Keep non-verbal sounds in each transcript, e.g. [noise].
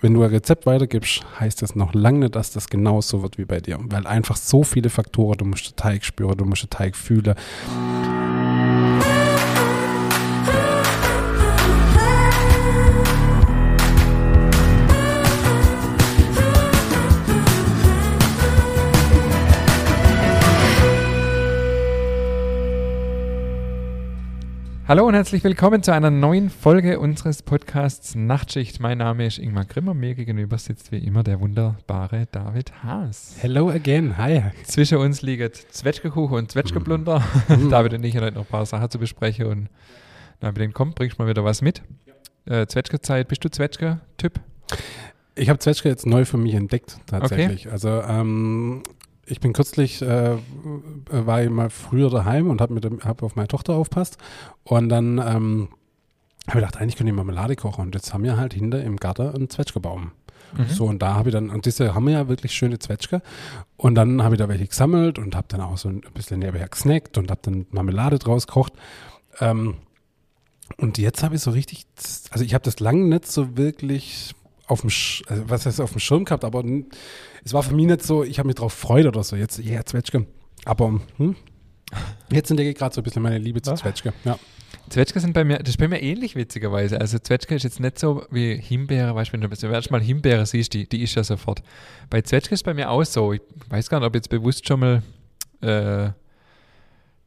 wenn du ein Rezept weitergibst, heißt das noch lange nicht, dass das genauso wird wie bei dir. Weil einfach so viele Faktoren, du musst den Teig spüren, du musst den Teig fühlen. Hallo und herzlich willkommen zu einer neuen Folge unseres Podcasts Nachtschicht. Mein Name ist Ingmar Grimmer. Mir gegenüber sitzt wie immer der wunderbare David Haas. Hello again. Hi. Zwischen uns liegen Zwetschgekuchen und Zwetschgeblunder. Mm. [laughs] David und ich haben heute noch ein paar Sachen zu besprechen. Und na, den kommt, bringst du mal wieder was mit. Äh, Zwetschge-Zeit. Bist du Zwetschge-Typ? Ich habe Zwetschge jetzt neu für mich entdeckt, tatsächlich. Okay. Also ähm, ich bin kürzlich, äh, war ich mal früher daheim und habe hab auf meine Tochter aufpasst. Und dann ähm, habe ich gedacht, eigentlich könnte ich Marmelade kochen. Und jetzt haben wir halt hinter im Garten einen Zwetschgebaum. Mhm. So, und da habe ich dann, und diese haben wir ja wirklich schöne Zwetschge. Und dann habe ich da welche gesammelt und habe dann auch so ein bisschen nebenher gesnackt und habe dann Marmelade draus gekocht. Ähm, und jetzt habe ich so richtig, also ich habe das lange nicht so wirklich auf dem, Sch also was heißt auf dem Schirm gehabt, aber es war für mich nicht so, ich habe mich drauf gefreut oder so. Jetzt, ja, yeah, Zwetschge. Aber hm, jetzt entdecke ich gerade so ein bisschen meine Liebe zu Zwetschge. Ja. Zwetschge sind bei mir, das ist bei mir ähnlich witzigerweise. Also Zwetschge ist jetzt nicht so wie Himbeere, weißt du, wenn du das erste Mal Himbeere siehst, die, die ist ja sofort. Bei Zwetschge ist bei mir auch so. Ich weiß gar nicht, ob jetzt bewusst schon mal äh,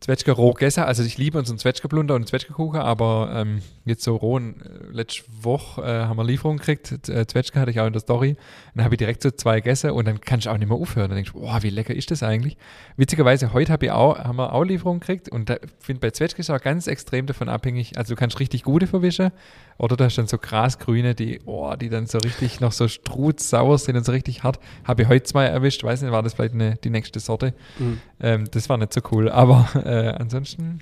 Zwetschge roh gegessen. Also ich liebe unseren Zwetschgeblunder und Zwetschgekuchen, aber ähm, jetzt so roh, äh, letzte Woche äh, haben wir Lieferung gekriegt. Äh, Zwetschge hatte ich auch in der Story. Dann habe ich direkt so zwei gegessen und dann kann ich auch nicht mehr aufhören. Dann denkst du, boah, wie lecker ist das eigentlich? Witzigerweise, heute hab ich auch, haben wir auch Lieferung gekriegt und da finde bei Zwetschge ist auch ganz extrem davon abhängig. Also du kannst richtig gute verwischen oder du hast dann so grasgrüne, die, oh, die dann so richtig noch so strutzsauer sind und so richtig hart. Habe ich heute zwei erwischt, weiß nicht, war das vielleicht eine, die nächste Sorte. Mhm. Ähm, das war nicht so cool, aber äh, ansonsten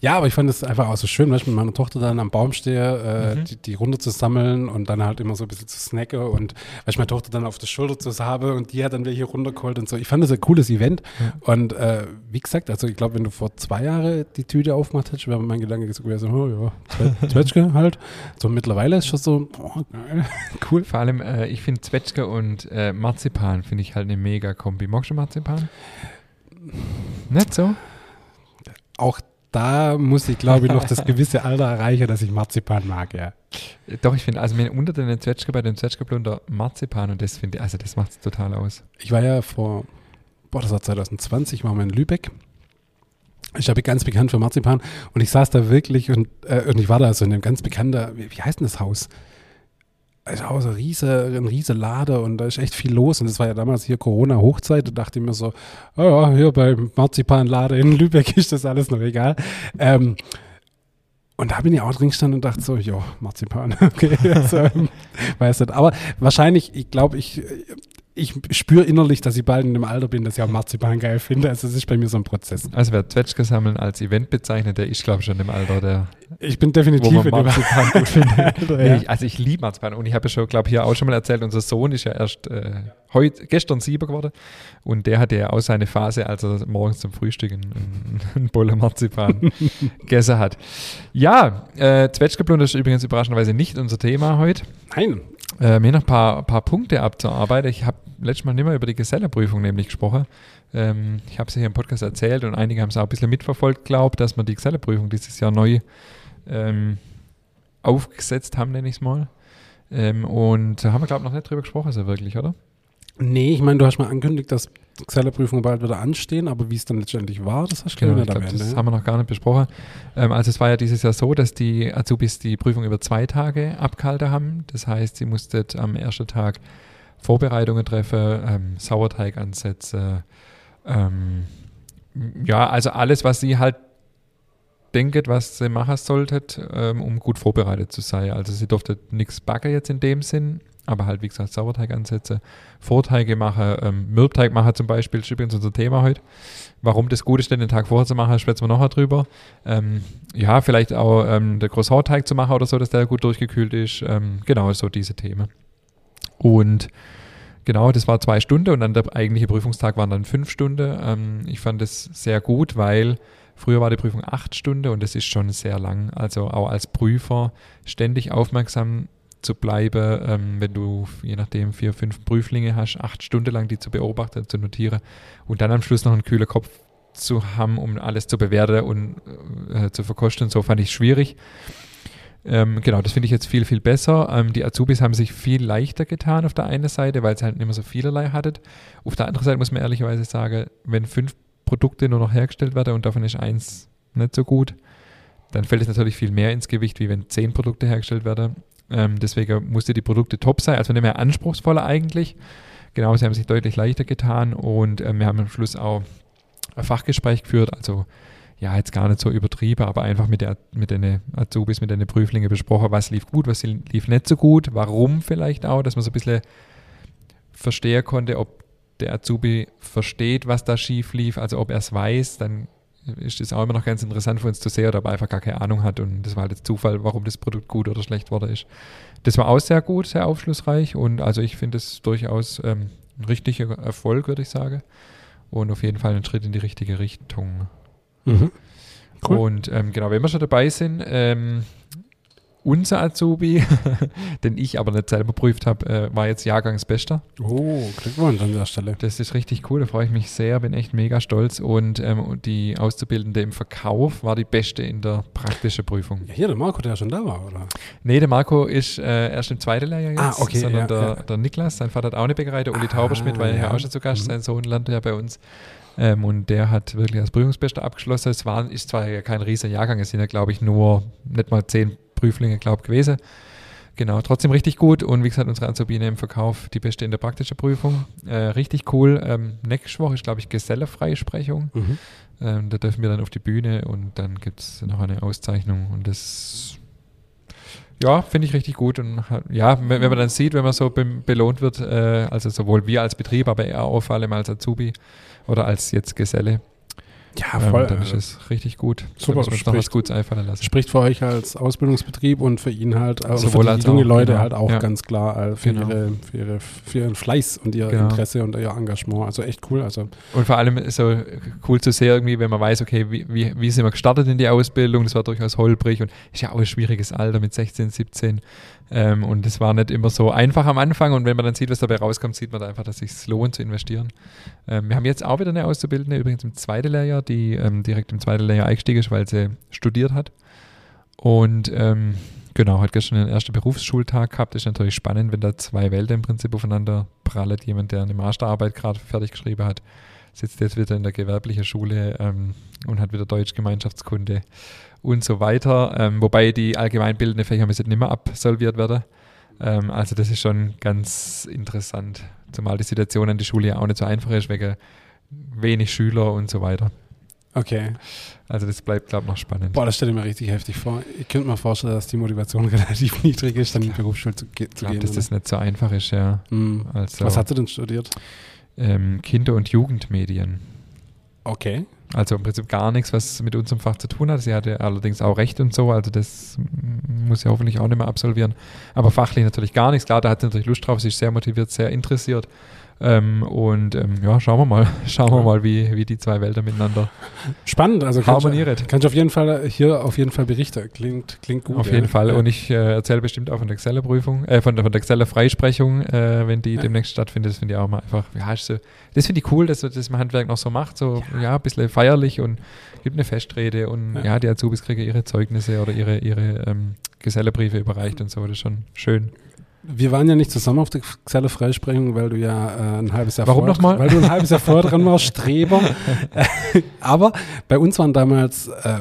ja, aber ich fand es einfach auch so schön, weil ich mit meiner Tochter dann am Baum stehe, äh, mhm. die, die, Runde zu sammeln und dann halt immer so ein bisschen zu snacken und weil ich meine Tochter dann auf der Schulter zu habe und die hat dann welche runtergeholt und so. Ich fand das ein cooles Event mhm. und äh, wie gesagt, also ich glaube, wenn du vor zwei Jahren die Tüte aufgemacht hättest, wäre mein Gedanke so gewesen, oh ja, [laughs] Zwetschge halt. So mittlerweile ist schon so, oh, geil, [laughs] cool. Vor allem, äh, ich finde Zwetschge und äh, Marzipan finde ich halt eine mega Kombi. Magst du Marzipan? Nicht so? Auch da muss ich, glaube ich, noch das gewisse Alter erreichen, dass ich Marzipan mag, ja. Doch, ich finde, also unter den Zwetschge bei den Zwetschgeblunder Marzipan und das finde ich, also das macht es total aus. Ich war ja vor, boah, das war 2020, waren wir in Lübeck. Ich habe ganz bekannt für Marzipan und ich saß da wirklich und, äh, und ich war da so in einem ganz bekannten, wie, wie heißt denn das Haus? Ist auch so ein riese, ein riese Lade und da ist echt viel los. Und das war ja damals hier Corona-Hochzeit. Da dachte ich mir so, oh ja, hier beim Marzipanlade in Lübeck [laughs] ist das alles noch egal. Ähm, und da bin ich auch drin gestanden und dachte so, ja, Marzipan, [laughs] okay, [laughs] also, weiß nicht. Aber wahrscheinlich, ich glaube, ich, ich spüre innerlich, dass ich bald in dem Alter bin, dass ich auch Marzipan geil finde. Also es ist bei mir so ein Prozess. Also wer Zwetschge sammeln als Event bezeichnet, der ist, glaube ich, schon im Alter, der ich bin definitiv wo man Marzipan gut findet. [laughs] nee, ich, also ich liebe Marzipan und ich habe ja schon, glaube ich, hier auch schon mal erzählt, unser Sohn ist ja erst äh, heut, gestern sieben geworden und der hatte ja auch seine Phase, als er morgens zum Frühstück einen, einen Bolle Marzipan [laughs] gegessen hat. Ja, äh, Zwetschgeblunder ist übrigens überraschenderweise nicht unser Thema heute. Nein. Äh, mir noch ein paar, paar Punkte abzuarbeiten. Ich habe letztes Mal nicht mehr über die Gesellerprüfung nämlich gesprochen. Ähm, ich habe es hier im Podcast erzählt und einige haben es auch ein bisschen mitverfolgt, glaubt, dass wir die Gesellerprüfung dieses Jahr neu ähm, aufgesetzt haben, nenne ich es mal. Ähm, und da haben wir, glaube ich, noch nicht drüber gesprochen, so wirklich, oder? Nee, ich meine, du hast mal angekündigt, dass Gesellerprüfungen bald wieder anstehen, aber wie es dann letztendlich war, das hast du genau, nicht erwähnt. Das ne? haben wir noch gar nicht besprochen. Ähm, also es war ja dieses Jahr so, dass die Azubis die Prüfung über zwei Tage abgehalten haben. Das heißt, sie mussten am ersten Tag Vorbereitungen treffen, ähm, Sauerteig ansetzen, ähm, ja, also alles, was sie halt denkt, was sie machen solltet, ähm, um gut vorbereitet zu sein. Also sie durfte nichts backen jetzt in dem Sinn, aber halt wie gesagt Sauerteig ansetzen, Vorteige machen, ähm, Mürbteig machen zum Beispiel, ist übrigens unser Thema heute. Warum das gut ist, den Tag vorher zu machen, sprechen wir nachher drüber. Ähm, ja, vielleicht auch ähm, der Großhautteig zu machen oder so, dass der gut durchgekühlt ist. Ähm, genau, so diese Themen. Und genau, das war zwei Stunden und dann der eigentliche Prüfungstag waren dann fünf Stunden. Ähm, ich fand das sehr gut, weil Früher war die Prüfung acht Stunden und das ist schon sehr lang. Also auch als Prüfer ständig aufmerksam zu bleiben, ähm, wenn du je nachdem vier, fünf Prüflinge hast, acht Stunden lang die zu beobachten, zu notieren und dann am Schluss noch einen kühlen Kopf zu haben, um alles zu bewerten und äh, zu verkosten. So fand ich schwierig. Ähm, genau, das finde ich jetzt viel, viel besser. Ähm, die Azubis haben sich viel leichter getan auf der einen Seite, weil sie halt nicht mehr so vielerlei hattet. Auf der anderen Seite muss man ehrlicherweise sagen, wenn fünf Produkte nur noch hergestellt werden und davon ist eins nicht so gut, dann fällt es natürlich viel mehr ins Gewicht, wie wenn zehn Produkte hergestellt werden. Ähm, deswegen musste die Produkte top sein, also nicht mehr anspruchsvoller eigentlich. Genau, sie haben sich deutlich leichter getan und äh, wir haben am Schluss auch ein Fachgespräch geführt, also ja, jetzt gar nicht so übertrieben, aber einfach mit, der, mit den Azubis, mit den Prüflingen besprochen, was lief gut, was lief nicht so gut, warum vielleicht auch, dass man so ein bisschen verstehen konnte, ob der Azubi versteht, was da schief lief, also ob er es weiß, dann ist es auch immer noch ganz interessant für uns zu sehen, oder ob er einfach gar keine Ahnung hat und das war halt jetzt Zufall, warum das Produkt gut oder schlecht wurde ist. Das war auch sehr gut, sehr aufschlussreich und also ich finde es durchaus ähm, ein richtiger Erfolg, würde ich sagen und auf jeden Fall ein Schritt in die richtige Richtung. Mhm. Cool. Und ähm, genau, wenn wir schon dabei sind, ähm, unser Azubi, [laughs] den ich aber nicht selber prüft habe, äh, war jetzt Jahrgangsbester. Oh, Glückwunsch an der Stelle. Das ist richtig cool, da freue ich mich sehr, bin echt mega stolz. Und ähm, die Auszubildende im Verkauf war die beste in der praktischen Prüfung. Ja, hier, der Marco, der schon da war, oder? Nee, der Marco ist äh, erst im zweiten Lehrjahr jetzt, ah, okay, sondern ja, der, ja. der Niklas, sein Vater hat auch eine Bäckerei, der Uli ah, Tauberschmidt war ja, auch schon zu Gast, mhm. sein Sohn lernte ja bei uns. Ähm, und der hat wirklich als Prüfungsbester abgeschlossen. Es war, ist zwar ja kein riesiger Jahrgang, es sind ja, glaube ich, nur nicht mal zehn Prüflinge, glaube ich, gewesen. Genau, trotzdem richtig gut und wie gesagt, unsere Azubine im Verkauf die beste in der praktischen Prüfung. Äh, richtig cool. Ähm, nächste Woche ist, glaube ich, Gesellefreisprechung. Mhm. Ähm, da dürfen wir dann auf die Bühne und dann gibt es noch eine Auszeichnung und das ja, finde ich richtig gut. Und ja, wenn, man dann sieht, wenn man so be belohnt wird, äh, also sowohl wir als Betrieb, aber eher auch vor allem als Azubi oder als jetzt Geselle, ja, voll. Ähm, dann ist es richtig gut. Super, da muss noch was Gutes einfallen lassen. Spricht für euch als Ausbildungsbetrieb und für ihn halt, also Sowohl für die junge auch, Leute genau. halt auch ja. ganz klar äh, für, Genau. ihre, für, ihre, für ihren Fleiß und ihr Genau. Interesse und ihr Engagement. Also echt cool. Also Und vor allem ist so cool zu sehen, irgendwie, wenn man weiß, okay, wie, wie, wie sind wir gestartet in die Ausbildung, das war durchaus holprig und ist ja auch ein schwieriges Alter mit 16, 17. Ähm, und es war nicht immer so einfach am Anfang und wenn man dann sieht, was dabei rauskommt, sieht man da einfach, dass es sich lohnt zu investieren. Ähm, wir haben jetzt auch wieder eine Auszubildende, übrigens im zweiten Lehrjahr, die ähm, direkt im zweiten Lehrjahr eingestiegen ist, weil sie studiert hat. Und ähm, genau, hat gestern den ersten Berufsschultag gehabt. Ist natürlich spannend, wenn da zwei Welten im Prinzip aufeinander prallen. Jemand, der eine Masterarbeit gerade fertig geschrieben hat, sitzt jetzt wieder in der gewerblichen Schule ähm, und hat wieder Deutsch, Gemeinschaftskunde und so weiter. Ähm, wobei die allgemeinbildende Fächer müssen nicht mehr absolviert werden. Ähm, also das ist schon ganz interessant. Zumal die Situation an die Schule ja auch nicht so einfach ist, wegen wenig Schüler und so weiter. okay. Also das bleibt, glaube ich, noch spannend. Boah, das stelle ich mir richtig heftig vor. Ich könnte mir vorstellen, dass die Motivation [laughs] relativ niedrig ist, dann in die Berufsschule zu, ge ich zu glaube, gehen. dass das nicht so einfach ist, ja. oder? Hm. Also Was hast du denn studiert? ähm, Kinder- und Jugendmedien. Okay. Also im Prinzip gar nichts, was mit unserem Fach zu tun hat. Sie hatte allerdings auch Recht und so, also das muss sie hoffentlich auch nicht mehr absolvieren. Aber fachlich natürlich gar nichts. Klar, da hat sie natürlich Lust drauf, sie ist sehr motiviert, sehr interessiert. Ähm, und ähm, ja, schauen wir mal, [laughs] schauen wir mal, wie, wie die zwei Welten miteinander Spannend, also kannst du, harmonieren. kannst du auf jeden Fall hier auf jeden Fall berichten. Klingt, klingt gut. Auf ja. jeden Fall. Ja. Und ich äh, erzähle bestimmt auch von der Excel-Prüfung, äh, von der, von der Excel-Freisprechung, äh, wenn die Ja. demnächst stattfindet. Das finde ich auch mal einfach, ja, ist so, das finde ich cool, dass das im Handwerk noch so macht, so, ja, ein bisschen feierlich und gibt eine Festrede und Ja. ja, die Azubis kriegen ihre Zeugnisse oder ihre, ihre ähm, Gesellebriefe überreicht und so. Das ist schon schön. Wir waren ja nicht zusammen auf der Xelle Freisprechung, weil du ja äh, ein halbes Jahr Warum vorher, nochmal? Weil du ein halbes Jahr vorher dran warst, Streber. [laughs] aber bei uns waren damals, äh,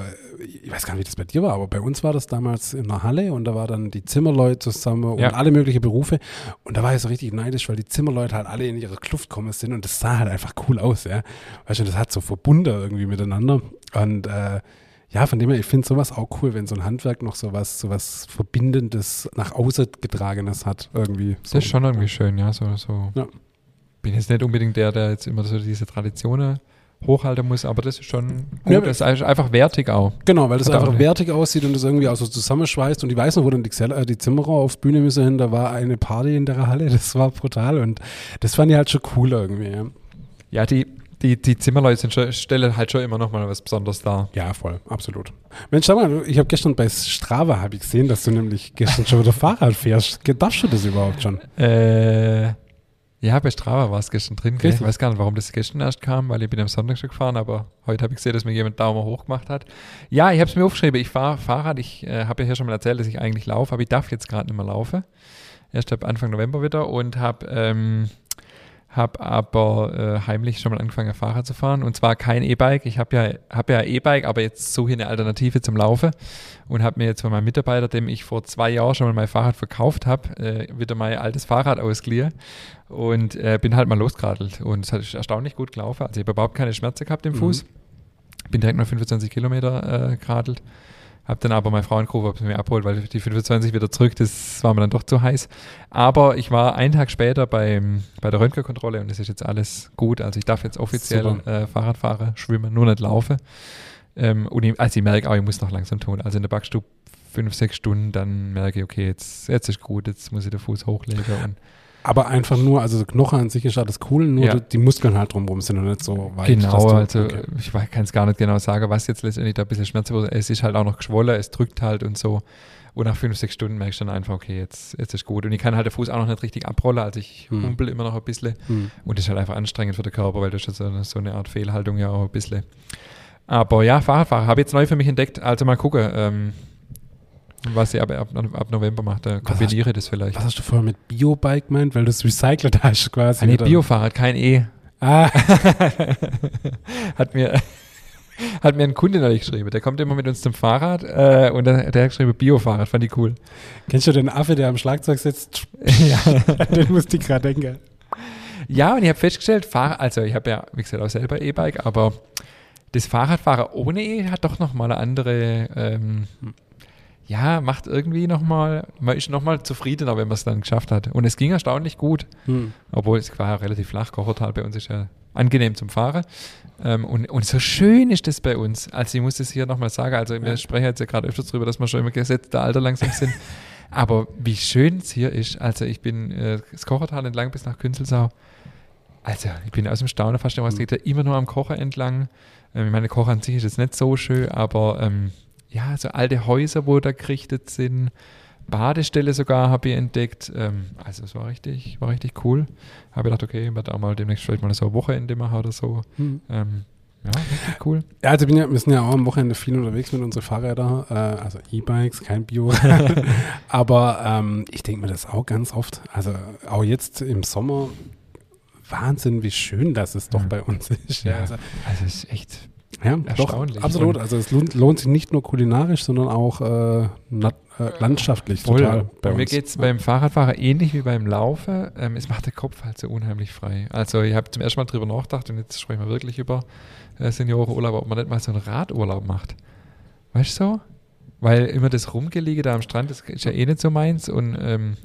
ich weiß gar nicht, wie das bei dir war, aber bei uns war das damals in der Halle und da war dann die Zimmerleute zusammen und Ja. alle möglichen Berufe. Und da war ich so richtig neidisch, weil die Zimmerleute halt alle in ihre Kluft kommen sind und das sah halt einfach cool aus, ja. Weißt du, das hat so verbunden irgendwie miteinander. Und äh, ja, von dem her, ich finde sowas auch cool, wenn so ein Handwerk noch sowas, sowas Verbindendes, nach außen getragenes hat, irgendwie. Das ist schon irgendwie schön, ja. So, so. Ja. Bin jetzt nicht unbedingt der, der jetzt immer so diese Traditionen hochhalten muss, aber das ist schon gut. Ja, das ist einfach wertig auch. Genau, weil das einfach wertig aussieht und das irgendwie auch so zusammenschweißt. Und ich weiß noch, wo dann die, äh, die Zimmerer auf Bühne müssen hin, da war eine Party in der Halle, [laughs] das war brutal und das fand ich halt schon cool irgendwie. Ja. Ja, die, die, die Zimmerleute schon, stellen halt schon immer noch mal was Besonderes dar. Ja, voll, absolut. Mensch, sag mal, ich habe gestern bei Strava habe ich gesehen, dass du nämlich gestern schon wieder Fahrrad fährst. Darfst du das überhaupt schon? Äh, ja, bei Strava war es gestern drin. Gell? Ich weiß gar nicht, warum das gestern erst kam, weil ich bin am Sonntag schon gefahren, aber heute habe ich gesehen, dass mir jemand Daumen hoch gemacht hat. Ja, ich habe es mir aufgeschrieben. Ich fahre Fahrrad. Ich äh, habe ja hier schon mal erzählt, dass ich eigentlich laufe, aber ich darf jetzt gerade nicht mehr laufen. Erst ab Anfang November wieder und habe ähm, habe aber äh, heimlich schon mal angefangen, Fahrrad zu fahren. Und zwar kein E-Bike. Ich habe ja hab ja E-Bike, aber jetzt suche ich eine Alternative zum Laufen und habe mir jetzt von meinem Mitarbeiter, dem ich vor zwei Jahren schon mal mein Fahrrad verkauft habe, äh, wieder mein altes Fahrrad ausgeliehen und äh, bin halt mal losgeradelt. Und es hat erstaunlich gut gelaufen. Also ich habe überhaupt keine Schmerzen gehabt im mhm. Fuß. Mhm. Bin direkt mal 25 Kilometer äh, geradelt. Habe dann aber meine Frau angerufen, ob sie mir abholt, weil die 25 wieder zurück, das war mir dann doch zu heiß. Aber ich war einen Tag später beim, bei der Röntgenkontrolle und es ist jetzt alles gut. Also ich darf jetzt offiziell äh, Fahrrad fahren, schwimmen, nur nicht laufen. Ähm, und ich, also ich merke auch, ich muss noch langsam tun. Also in der Backstube fünf, sechs Stunden, dann merke ich, okay, jetzt, jetzt ist gut, jetzt muss ich den Fuß hochlegen. Und aber einfach nur, also Knochen an sich ist alles cool, nur ja. die Muskeln halt drumherum sind noch nicht so weit. Genau, du, also okay. ich kann es gar nicht genau sagen, was jetzt letztendlich da ein bisschen Schmerz wird. Es ist halt auch noch geschwollen, es drückt halt und so. Und nach fünf, sechs Stunden merkst du dann einfach, okay, jetzt, jetzt ist gut. Und ich kann halt den Fuß auch noch nicht richtig abrollen, also ich hm. humpel immer noch ein bisschen. Hm. Und das ist halt einfach anstrengend für den Körper, weil das ist so eine, so eine Art Fehlhaltung ja auch ein bisschen. Aber ja, Fahrradfahrer habe ich jetzt neu für mich entdeckt. Also mal gucken. Ähm, was sie aber ab, ab November macht, da kombiniere das vielleicht. Was hast du vorher mit Biobike gemeint? Weil du es recycelt hast quasi. Nee, Biofahrrad, kein E. Ah. [laughs] hat mir [laughs] hat mir ein Kunde neulich geschrieben. Der kommt immer mit uns zum Fahrrad äh, und der, der hat geschrieben Biofahrrad, fand ich cool. Kennst du den Affe, der am Schlagzeug sitzt? [laughs] ja. den musste ich gerade denken. Ja, und ich habe festgestellt, Fahr also ich habe ja, wie gesagt, auch selber E-Bike, aber das Fahrradfahren ohne E hat doch nochmal eine andere ähm, ja, macht irgendwie nochmal, man ist nochmal zufriedener, wenn man es dann geschafft hat. Und es ging erstaunlich gut, hm. obwohl es war ja relativ flach. Kochertal bei uns ist ja angenehm zum Fahren. Ähm, und, und so schön ist das bei uns. Also ich muss es hier nochmal sagen, also wir sprechen jetzt ja gerade öfters darüber, dass wir schon im gesetzten Alter langsam sind. Aber wie schön es hier ist, also ich bin äh, das Kochertal entlang bis nach Künzelsau. Also ich bin aus dem Staunen fast was hm. geht da immer nur am Kocher entlang. Ähm, ich meine, Kocher an sich ist jetzt nicht so schön, aber ähm, ja, so alte Häuser, wo da gerichtet sind. Badestelle sogar habe ich entdeckt. Ähm, also es war richtig, war richtig cool. Habe gedacht, okay, ich werde auch mal demnächst vielleicht mal so ein Wochenende machen oder so. Mhm. Ähm, ja, richtig cool. Ja, also ja, wir sind ja auch am Wochenende viel unterwegs mit unseren Fahrrädern, äh, also E-Bikes, kein Bio. [laughs] Aber ähm, ich denke mir das auch ganz oft. Also auch jetzt im Sommer, Wahnsinn, wie schön das es doch ja. bei uns ist. Ja, also, also es ist echt ja, doch, absolut. Also es lohnt, lohnt, sich nicht nur kulinarisch, sondern auch äh, nat, äh, landschaftlich Voll. total. Bei mir geht es ja. beim Fahrradfahren ähnlich wie beim Laufen. Ähm, es macht den Kopf halt so unheimlich frei. Also ich habe zum ersten Mal drüber nachgedacht und jetzt sprechen wir wirklich über äh, Seniorenurlaub, ob man nicht mal so einen Radurlaub macht. Weißt du so? Weil immer das Rumgeliege da am Strand, das ist ja eh nicht so meins und ähm,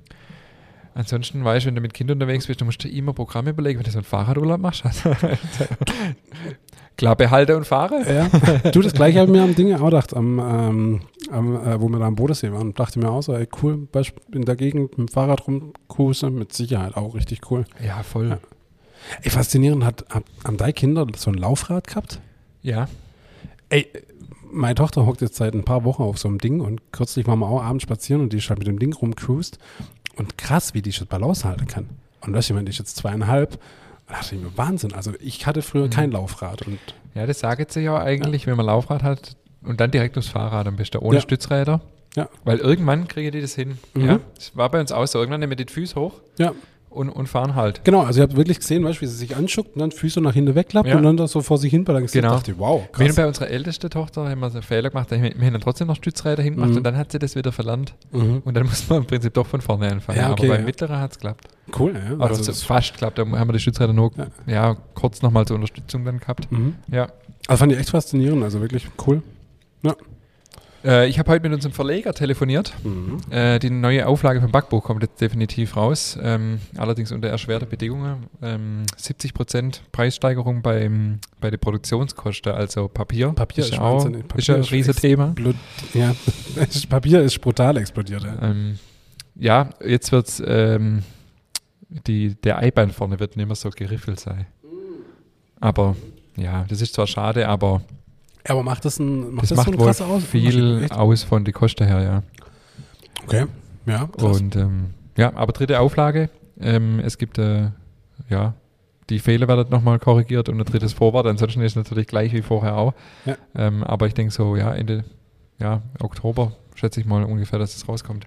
Ansonsten weißt du, wenn du mit Kindern unterwegs bist, du musst dir immer Programme überlegen, wenn du so einen Fahrradurlaub machst. [laughs] Klar, behalte und fahre. Ja. Du, das gleiche habe ich mir am Dinge auch gedacht, am, ähm, am äh, wo wir da am Bodensee waren. Dachte mir auch so, ey, cool, in der Gegend mit dem Fahrrad rumcruisen, mit Sicherheit auch richtig cool. Ja, voll. Ja. Ey, faszinierend, hat, haben deine Kinder so ein Laufrad gehabt? Ja. Ey, meine Tochter hockt jetzt seit ein paar Wochen auf so einem Ding und kürzlich waren wir auch abends spazieren und die ist halt mit dem Ding rumcruised. Und krass, wie die schon Balance halten kann. Und das jemand, die ist jetzt zweieinhalb da dachte ich mir, Wahnsinn. Also ich hatte früher mhm. kein Laufrad. Und ja, das sagt sich ja eigentlich, ja. wenn man Laufrad hat und dann direkt aufs Fahrrad am besten, ohne ja. Stützräder. Ja. Weil irgendwann kriege die das hin. Mhm. Ja, das war bei uns auch so. Irgendwann nehmen wir die Füße hoch. Ja und, und fahren halt. Genau, also ihr habt wirklich gesehen, weißt, wie sie sich anschuckt und dann Füße nach hinten wegklappt ja. und dann das so vor sich hin balanciert. Genau. dachte ich, wow, krass. Wir bei unserer ältesten Tochter haben wir so einen Fehler gemacht, wir haben dann trotzdem noch Stützräder hingemacht mhm. und dann hat sie das wieder verlernt. Mhm. Und dann [laughs] muss man im Prinzip doch von vorne anfangen. Ja, okay, Aber beim ja. Mittleren hat es geklappt. Cool, ja. Also, also fast geklappt. Da haben wir die Stützräder nur ja. ja kurz nochmal zur Unterstützung dann gehabt. Mhm. Ja. Also fand ich echt faszinierend, also wirklich cool. Ja. Äh, ich habe heute mit unserem Verleger telefoniert. Mhm. Äh, die neue Auflage vom Backbuch kommt jetzt definitiv raus. Ähm, allerdings unter erschwerter Bedingungen. Ähm, 70% Preissteigerung beim, bei den Produktionskosten, also Papier. Papier ist, ist auch Papier ist ein riesiges Thema. Ja, [laughs] Papier ist brutal explodiert. Ja, ähm, ja jetzt wird es, ähm, der Eibein vorne wird nicht mehr so geriffelt sein. Aber ja, das ist zwar schade, aber. Aber macht das, ein, macht das, das macht so wohl aus? viel aus von der Kosten her, ja. Okay, ja. Krass. Und ähm, ja, aber dritte Auflage. Ähm, es gibt äh, ja die Fehler werden nochmal korrigiert und ein drittes Vorwort. Ansonsten ist es natürlich gleich wie vorher auch. Ja. Ähm, aber ich denke so, ja, Ende ja, Oktober schätze ich mal ungefähr, dass es rauskommt.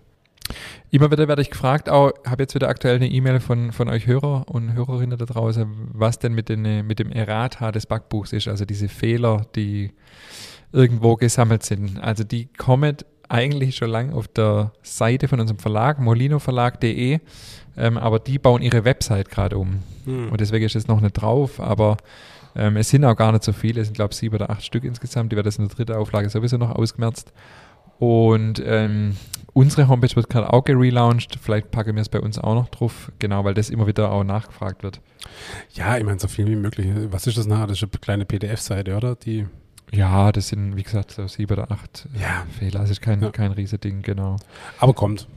Immer wieder werde ich gefragt, auch habe jetzt wieder aktuell eine E-Mail von, von euch Hörer und Hörerinnen da draußen, was denn mit, den, mit dem Errata des Backbuchs ist, also diese Fehler, die irgendwo gesammelt sind. Also die kommen eigentlich schon lange auf der Seite von unserem Verlag, molinoverlag.de, ähm, aber die bauen ihre Website gerade um. Hm. Und deswegen ist es noch nicht drauf, aber ähm, es sind auch gar nicht so viele, es sind glaube ich sieben oder acht Stück insgesamt, die werden das in der dritten Auflage sowieso noch ausgemerzt. Und ähm, unsere Homepage wird gerade auch gelauncht. Vielleicht packen wir es bei uns auch noch drauf. Genau, weil das immer wieder auch nachgefragt wird. Ja, ich meine, so viel wie möglich. Was ist das nachher? Das ist eine kleine PDF-Seite, oder? Die ja, das sind, wie gesagt, so sieben oder acht ja. Fehler. Das ist kein, ja. kein Riesending, genau. Aber kommt.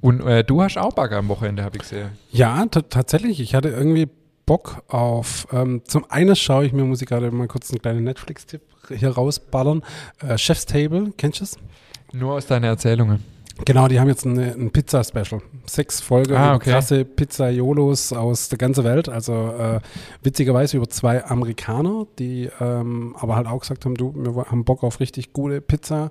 Und äh, du hast auch Bagger am Wochenende, habe ich gesehen. Ja, tatsächlich. Ich hatte irgendwie Bock auf. Ähm, zum einen schaue ich mir, muss ich gerade mal kurz einen kleinen Netflix-Tipp hier rausballern. Äh, Chef's Table, kennst du es? Nur aus deinen Erzählungen. Genau, die haben jetzt eine, ein Pizza-Special. Sechs Folgen, ah, okay. krasse Pizzaiolos aus der ganzen Welt. Also äh, witzigerweise über zwei Amerikaner, die ähm, aber halt auch gesagt haben, du, wir haben Bock auf richtig gute Pizza.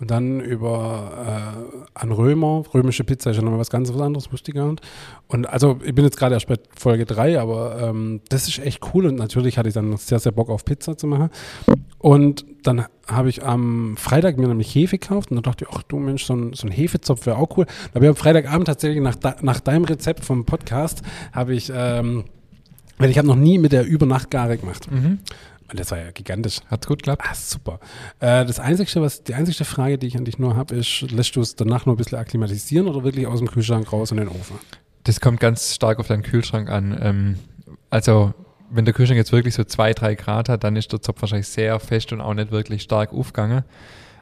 Und dann über äh, an Römer. Römische Pizza ist ja nochmal was ganz was anderes, wusste ich gar nicht. Und also ich bin jetzt gerade erst bei Folge drei, aber ähm, das ist echt cool. Und natürlich hatte ich dann sehr, sehr Bock auf Pizza zu machen. Und dann habe ich am Freitag mir nämlich Hefe gekauft und dann dachte ich, ach du Mensch, so ein, so ein Hefezopf wäre auch cool. Da habe ich am Freitagabend tatsächlich nach, nach deinem Rezept vom Podcast, habe ich, ähm, weil ich habe noch nie mit der Übernachtgare gemacht. Mhm. Und das war ja gigantisch. Hat's gut geklappt? Ah, super. Äh, das einzige, was, die einzige Frage, die ich an dich nur habe, ist, lässt du es danach nur ein bisschen akklimatisieren oder wirklich aus dem Kühlschrank raus in den Ofen? Das kommt ganz stark auf deinen Kühlschrank an. Ähm, also wenn der Kühlschrank jetzt wirklich so zwei, drei Grad hat, dann ist der Zopf wahrscheinlich sehr fest und auch nicht wirklich stark aufgegangen.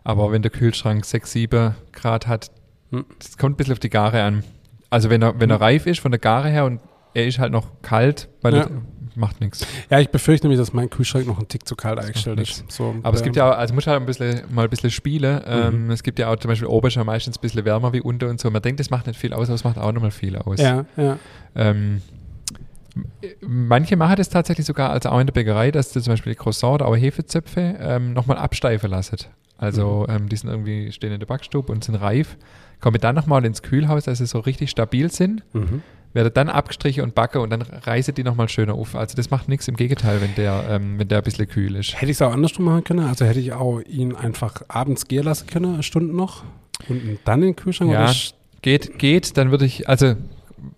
Aber wenn der Kühlschrank sechs, sieben Grad hat, hm. das kommt ein bisschen auf die Gare an. Also wenn er, wenn er hm. reif ist von der Gare her und er ist halt noch kalt, weil ja. er, macht nichts. Ja, ich befürchte nämlich, dass mein Kühlschrank noch ein Tick zu kalt eingestellt ist. So, Aber es gibt ja auch, also muss halt ein bisschen, mal ein bisschen spielen. Ähm, mhm. es gibt ja auch zum Beispiel oben schon meistens ein bisschen wärmer wie unten und so. Man denkt, das macht nicht viel aus, aber es macht auch nochmal viel aus. Ja, ja. Ähm, manche machen das tatsächlich sogar, also auch in der Bäckerei, dass du zum Beispiel Croissant oder auch Hefezöpfe ähm, nochmal absteifen lassen. Also mhm. ähm, die sind irgendwie, stehen in der Backstube und sind reif, kommen dann nochmal ins Kühlhaus, dass sie so richtig stabil sind, mhm. werden dann abgestrichen und backe und dann reißen die nochmal schöner auf. Also das macht nichts, im Gegenteil, wenn der, ähm, wenn der ein bisschen kühl ist. Hätte ich es auch andersrum machen können? Also hätte ich auch ihn einfach abends gehen lassen können, Stunden noch und dann in den Kühlschrank? Ja, geht, geht, dann würde ich, also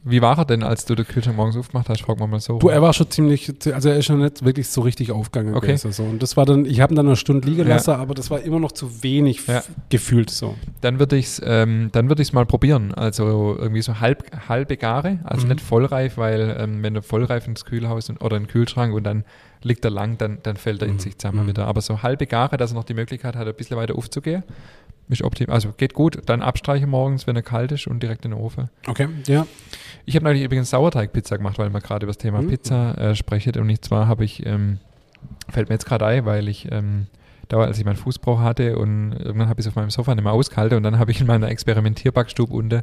wie war er denn, als du den Kühlschrank morgens aufgemacht hast? Fragen wir mal so. Du, er war schon ziemlich, also er ist schon nicht wirklich so richtig aufgegangen. Okay. So. Und das war dann, ich habe ihn dann eine Stunde liegen lassen, aber das war immer noch zu wenig ja. gefühlt so. Dann würde ich es ähm, dann mal probieren. Also irgendwie so halb, halbe Gare, also mhm. nicht vollreif, weil ähm, wenn du vollreif ins Kühlhaus und, oder in den Kühlschrank und dann liegt er lang, dann, dann fällt er in mhm. sich zusammen mhm. wieder. Aber so halbe Gare, dass er noch die Möglichkeit hat, ein bisschen weiter aufzugehen. Ist optimal. Also geht gut. Dann abstreichen morgens, wenn er kalt ist und direkt in den Ofen. Okay, ja. Ich habe neulich übrigens Sauerteigpizza gemacht, weil wir gerade über das Thema mhm. Pizza äh, sprechen. Und zwar habe ich, ähm, fällt mir jetzt gerade ein, weil ich ähm, da, als ich meinen Fußbruch hatte und irgendwann habe ich es auf meinem Sofa nicht mehr ausgehalten und dann habe ich in meiner Experimentierbackstube unten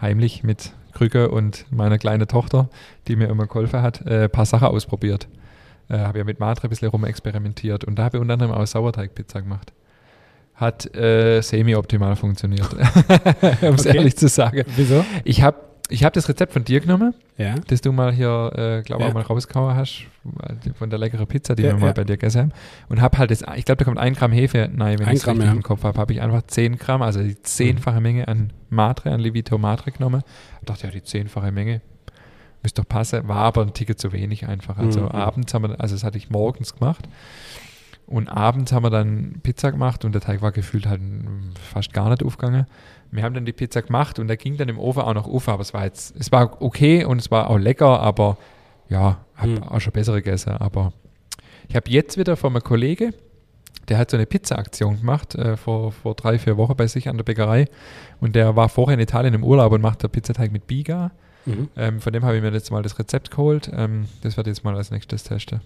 heimlich mit Krücke und meiner kleinen Tochter, die mir immer geholfen hat, äh, ein paar Sachen ausprobiert. Äh, habe ja mit Matre ein bisschen rumexperimentiert und da habe ich unter anderem auch Sauerteigpizza gemacht hat äh, semi-optimal funktioniert, [laughs] um es okay. ehrlich zu sagen. Wieso? Ich habe ich hab das Rezept von dir genommen, ja. das du mal hier, äh, glaube ich, ja. auch mal rausgehauen hast, von der leckeren Pizza, die ja, wir mal bei dir gegessen haben. Und habe halt das, ich glaube, da kommt ein Gramm Hefe, nein, wenn ich es richtig im Kopf habe, habe ich einfach zehn Gramm, also die zehnfache Menge an Matre, an Levito Matre genommen. Ich dachte, ja, die zehnfache Menge müsste doch passen, war aber ein Ticket zu wenig einfach. Also mhm. abends haben wir, also das hatte ich morgens gemacht. Und abends haben wir dann Pizza gemacht und der Teig war gefühlt halt fast gar nicht aufgegangen. Wir haben dann die Pizza gemacht und der ging dann im Ofen auch noch auf, aber es war jetzt, es war okay und es war auch lecker, aber ja, habe hm. auch schon bessere gegessen. Aber ich habe jetzt wieder von einem Kollege, der hat so eine Pizza-Aktion gemacht äh, vor, vor drei, vier Wochen bei sich an der Bäckerei und der war vorher in Italien im Urlaub und macht der Pizzateig mit Biga. Mhm. Ähm, von dem habe ich mir jetzt mal das Rezept geholt. Ähm, das werde ich jetzt mal als nächstes testen.